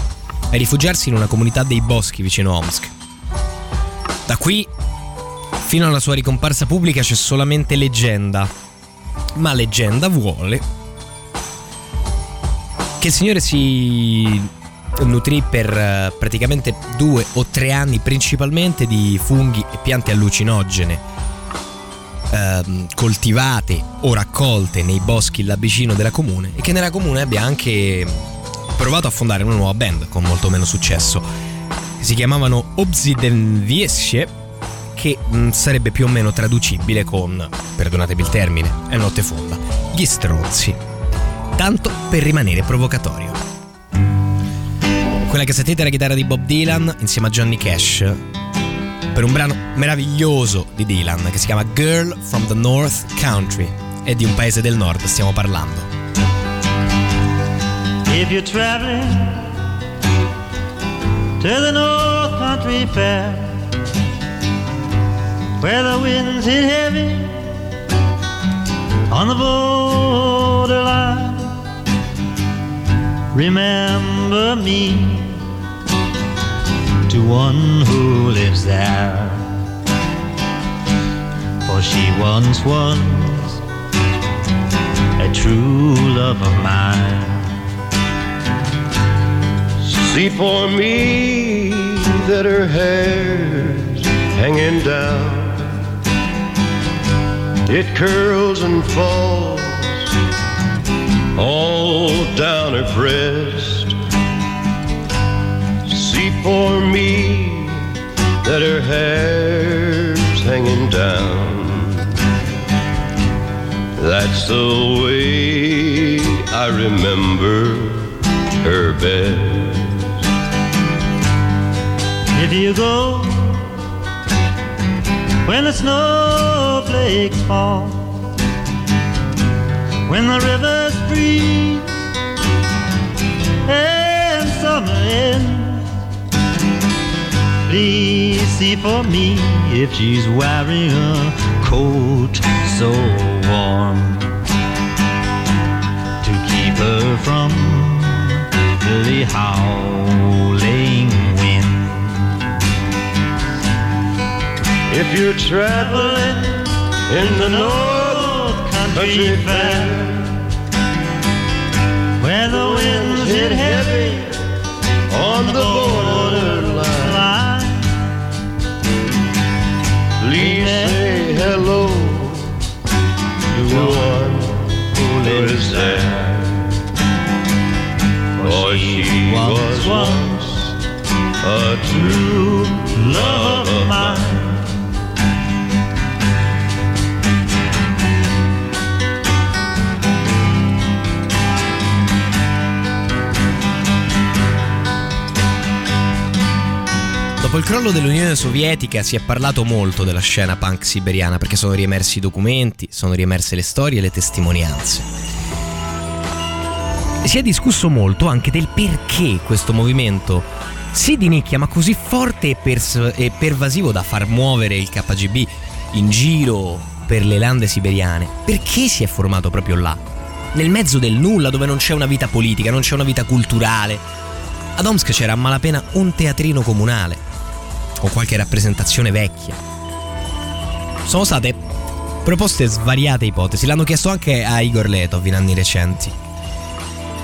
è rifugiarsi in una comunità dei boschi vicino Omsk. Da qui fino alla sua ricomparsa pubblica c'è solamente leggenda, ma leggenda vuole che il Signore si nutrì per eh, praticamente due o tre anni principalmente di funghi e piante allucinogene ehm, coltivate o raccolte nei boschi là vicino della comune e che nella comune abbia anche provato a fondare una nuova band con molto meno successo si chiamavano Obsidenviesce che mh, sarebbe più o meno traducibile con perdonatemi il termine è notte fonda gli stronzi. Tanto per rimanere provocatorio quella che sentite è la chitarra di Bob Dylan insieme a Johnny Cash per un brano meraviglioso di Dylan che si chiama Girl from the North Country e di un paese del nord stiamo parlando. If you're traveling to the North Country Fair, where the winds hit heavy on the borderline, remember me to one who lives there. For she once was a true love of mine. See for me that her hair's hanging down. It curls and falls all down her breast. See for me that her hair's hanging down. That's the way I remember her best. If you go when the snowflakes fall, when the rivers freeze and summer ends, please see for me if she's wearing a coat so warm to keep her from the howling wind. If you're traveling in the North Country Fair, on the borderline, please say hello to the one who lives there. For she was once a true love of mine. Il crollo dell'Unione Sovietica si è parlato molto della scena punk siberiana perché sono riemersi i documenti, sono riemerse le storie e le testimonianze. Si è discusso molto anche del perché questo movimento, sì di nicchia, ma così forte e, pers- e pervasivo da far muovere il KGB in giro per le lande siberiane, perché si è formato proprio là? Nel mezzo del nulla, dove non c'è una vita politica, non c'è una vita culturale. Ad Omsk c'era a malapena un teatrino comunale o qualche rappresentazione vecchia. Sono state proposte svariate ipotesi. L'hanno chiesto anche a Igor Letov in anni recenti.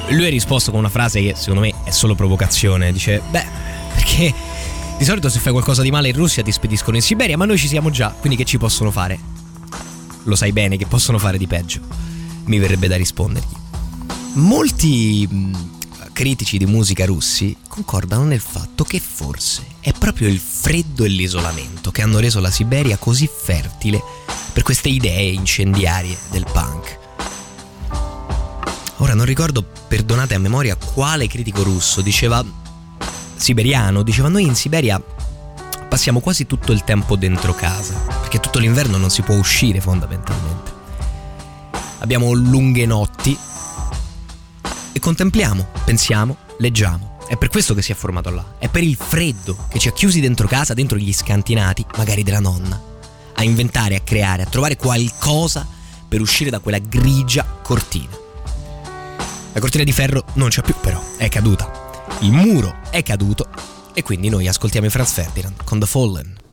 Lui ha risposto con una frase che secondo me è solo provocazione. Dice: Beh, perché di solito se fai qualcosa di male in Russia ti spediscono in Siberia, ma noi ci siamo già, quindi che ci possono fare? Lo sai bene che possono fare di peggio. Mi verrebbe da rispondergli. Molti critici di musica russi concordano nel fatto che forse è proprio il freddo e l'isolamento che hanno reso la Siberia così fertile per queste idee incendiarie del punk. Ora non ricordo, perdonate a memoria, quale critico russo diceva siberiano, diceva noi in Siberia passiamo quasi tutto il tempo dentro casa, perché tutto l'inverno non si può uscire fondamentalmente. Abbiamo lunghe notti e contempliamo, pensiamo, leggiamo. È per questo che si è formato là. È per il freddo che ci ha chiusi dentro casa, dentro gli scantinati, magari della nonna, a inventare, a creare, a trovare qualcosa per uscire da quella grigia cortina. La cortina di ferro non c'è più però, è caduta. Il muro è caduto e quindi noi ascoltiamo i Franz Ferdinand con The Fallen.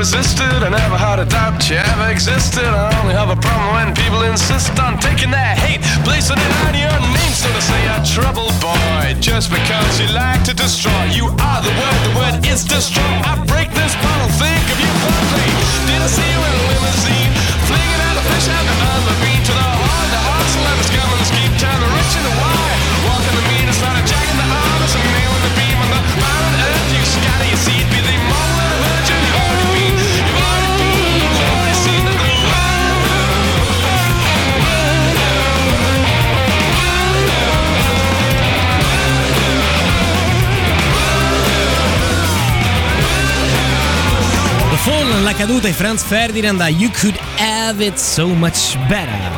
Resisted. I never had a doubt you ever existed. I only have a problem when people insist on taking their hate, placing it on your name. So to say a troubled boy, just because you like to destroy. You are the word, the word is destroy. I break this bottle, think of you fondly. Did I see you in a limousine? Flinging out a fish out the other bean to the heart, the heart, celebrities come and keep the rich into wide. Walking caduta e Franz Ferdinand da You Could Have It So Much Better.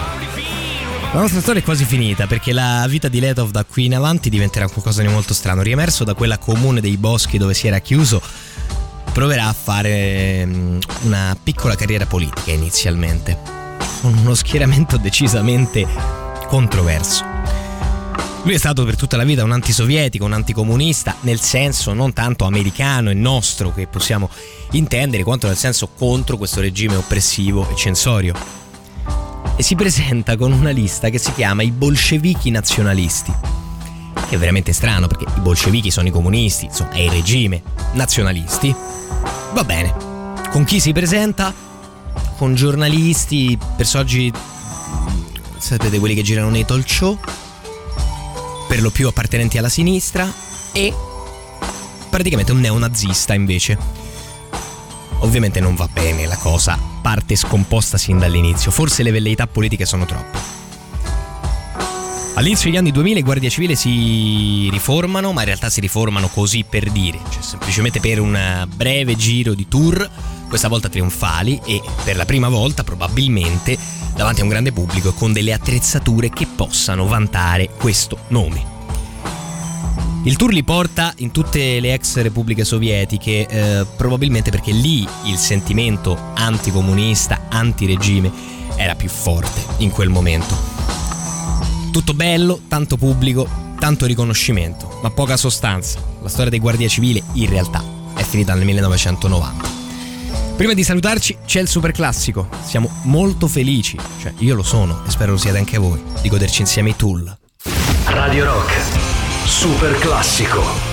La nostra storia è quasi finita perché la vita di Letov da qui in avanti diventerà qualcosa di molto strano. Riemerso da quella comune dei boschi dove si era chiuso, proverà a fare mm, una piccola carriera politica inizialmente, con uno schieramento decisamente controverso. Lui è stato per tutta la vita un antisovietico, un anticomunista, nel senso non tanto americano e nostro che possiamo intendere, quanto nel senso contro questo regime oppressivo e censorio. E si presenta con una lista che si chiama i bolscevichi nazionalisti. Che è veramente strano perché i bolscevichi sono i comunisti, insomma è il regime. Nazionalisti. Va bene. Con chi si presenta? Con giornalisti, personaggi sapete quelli che girano nei talk show, per lo più appartenenti alla sinistra e praticamente un neonazista invece. Ovviamente non va bene la cosa, parte scomposta sin dall'inizio, forse le velleità politiche sono troppe. All'inizio degli anni 2000 i guardie civili si riformano, ma in realtà si riformano così per dire, cioè semplicemente per un breve giro di tour, questa volta trionfali e per la prima volta probabilmente davanti a un grande pubblico e con delle attrezzature che possano vantare questo nome. Il tour li porta in tutte le ex repubbliche sovietiche, eh, probabilmente perché lì il sentimento anticomunista, antiregime era più forte in quel momento. Tutto bello, tanto pubblico, tanto riconoscimento, ma poca sostanza. La storia dei guardia civile in realtà è finita nel 1990. Prima di salutarci c'è il super classico. Siamo molto felici, cioè io lo sono e spero lo siate anche voi, di goderci insieme i tool. Radio Rock, super classico.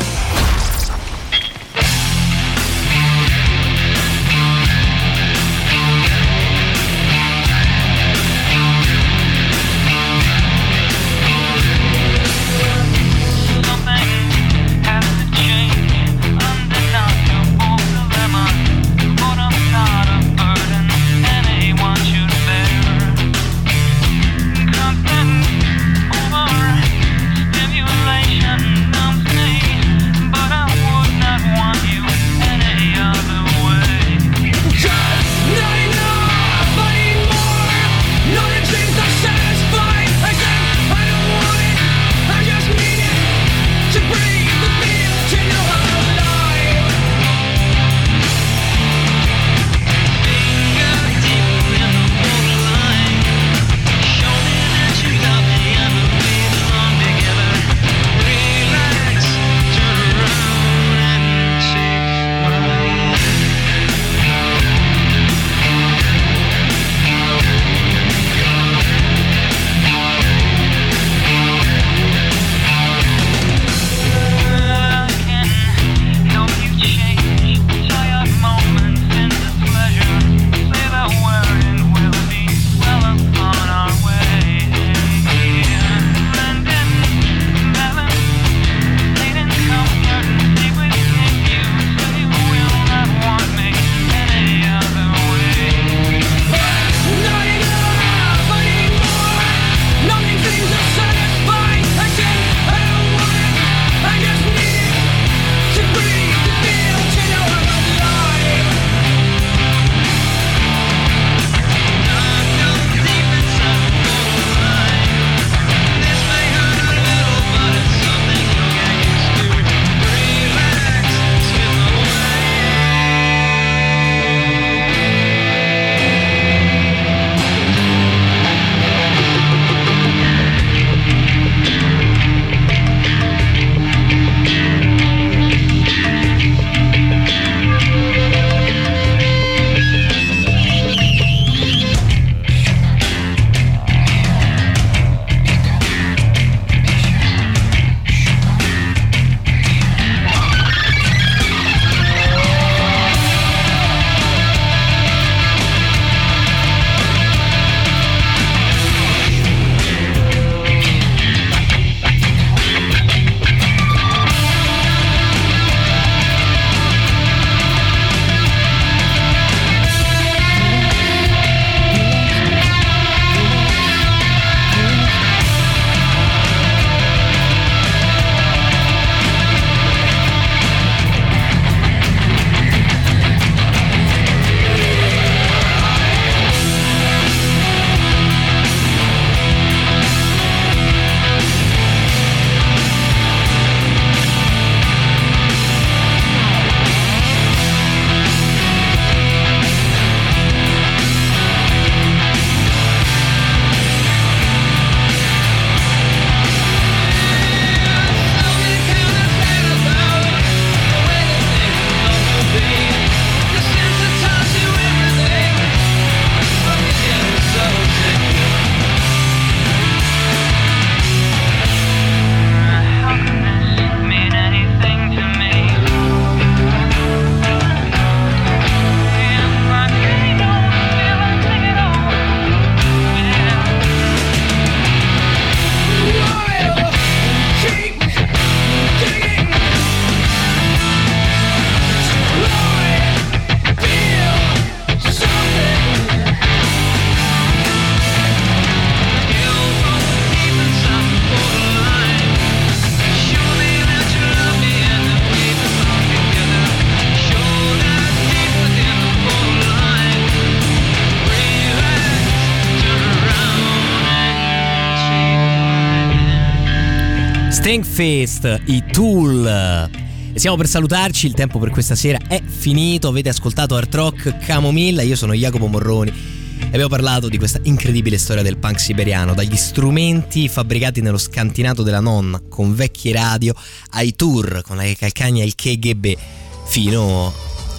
Stinkfist, i Tool. E siamo per salutarci, il tempo per questa sera è finito. Avete ascoltato Art Rock Camomilla, io sono Jacopo Morroni e abbiamo parlato di questa incredibile storia del punk siberiano, dagli strumenti fabbricati nello scantinato della nonna con vecchie radio ai tour con la calcagna e il KGB fino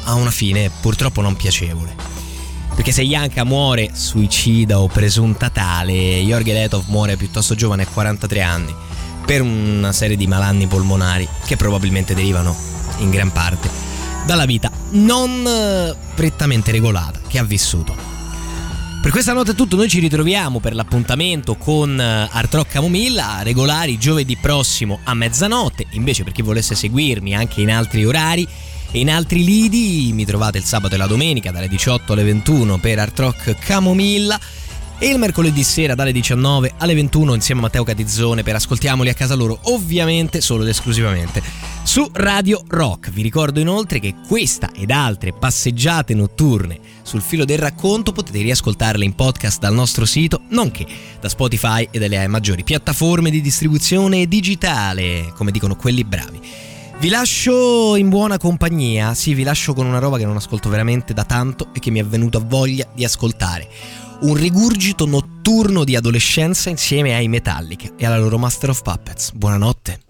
a una fine purtroppo non piacevole. Perché se Yanka muore suicida o presunta tale, Jorge Letov muore piuttosto giovane a 43 anni per una serie di malanni polmonari che probabilmente derivano in gran parte dalla vita non eh, prettamente regolata che ha vissuto. Per questa notte è tutto, noi ci ritroviamo per l'appuntamento con eh, Art Rock Camomilla, regolari giovedì prossimo a mezzanotte, invece per chi volesse seguirmi anche in altri orari e in altri lidi mi trovate il sabato e la domenica dalle 18 alle 21 per Art Rock Camomilla e il mercoledì sera dalle 19 alle 21 insieme a Matteo Catizzone per ascoltiamoli a casa loro, ovviamente solo ed esclusivamente su Radio Rock. Vi ricordo inoltre che questa ed altre passeggiate notturne sul filo del racconto potete riascoltarle in podcast dal nostro sito, nonché da Spotify e dalle maggiori piattaforme di distribuzione digitale, come dicono quelli bravi. Vi lascio in buona compagnia, sì, vi lascio con una roba che non ascolto veramente da tanto e che mi è venuta voglia di ascoltare un rigurgito notturno di adolescenza insieme ai Metallica e alla loro Master of Puppets. Buonanotte.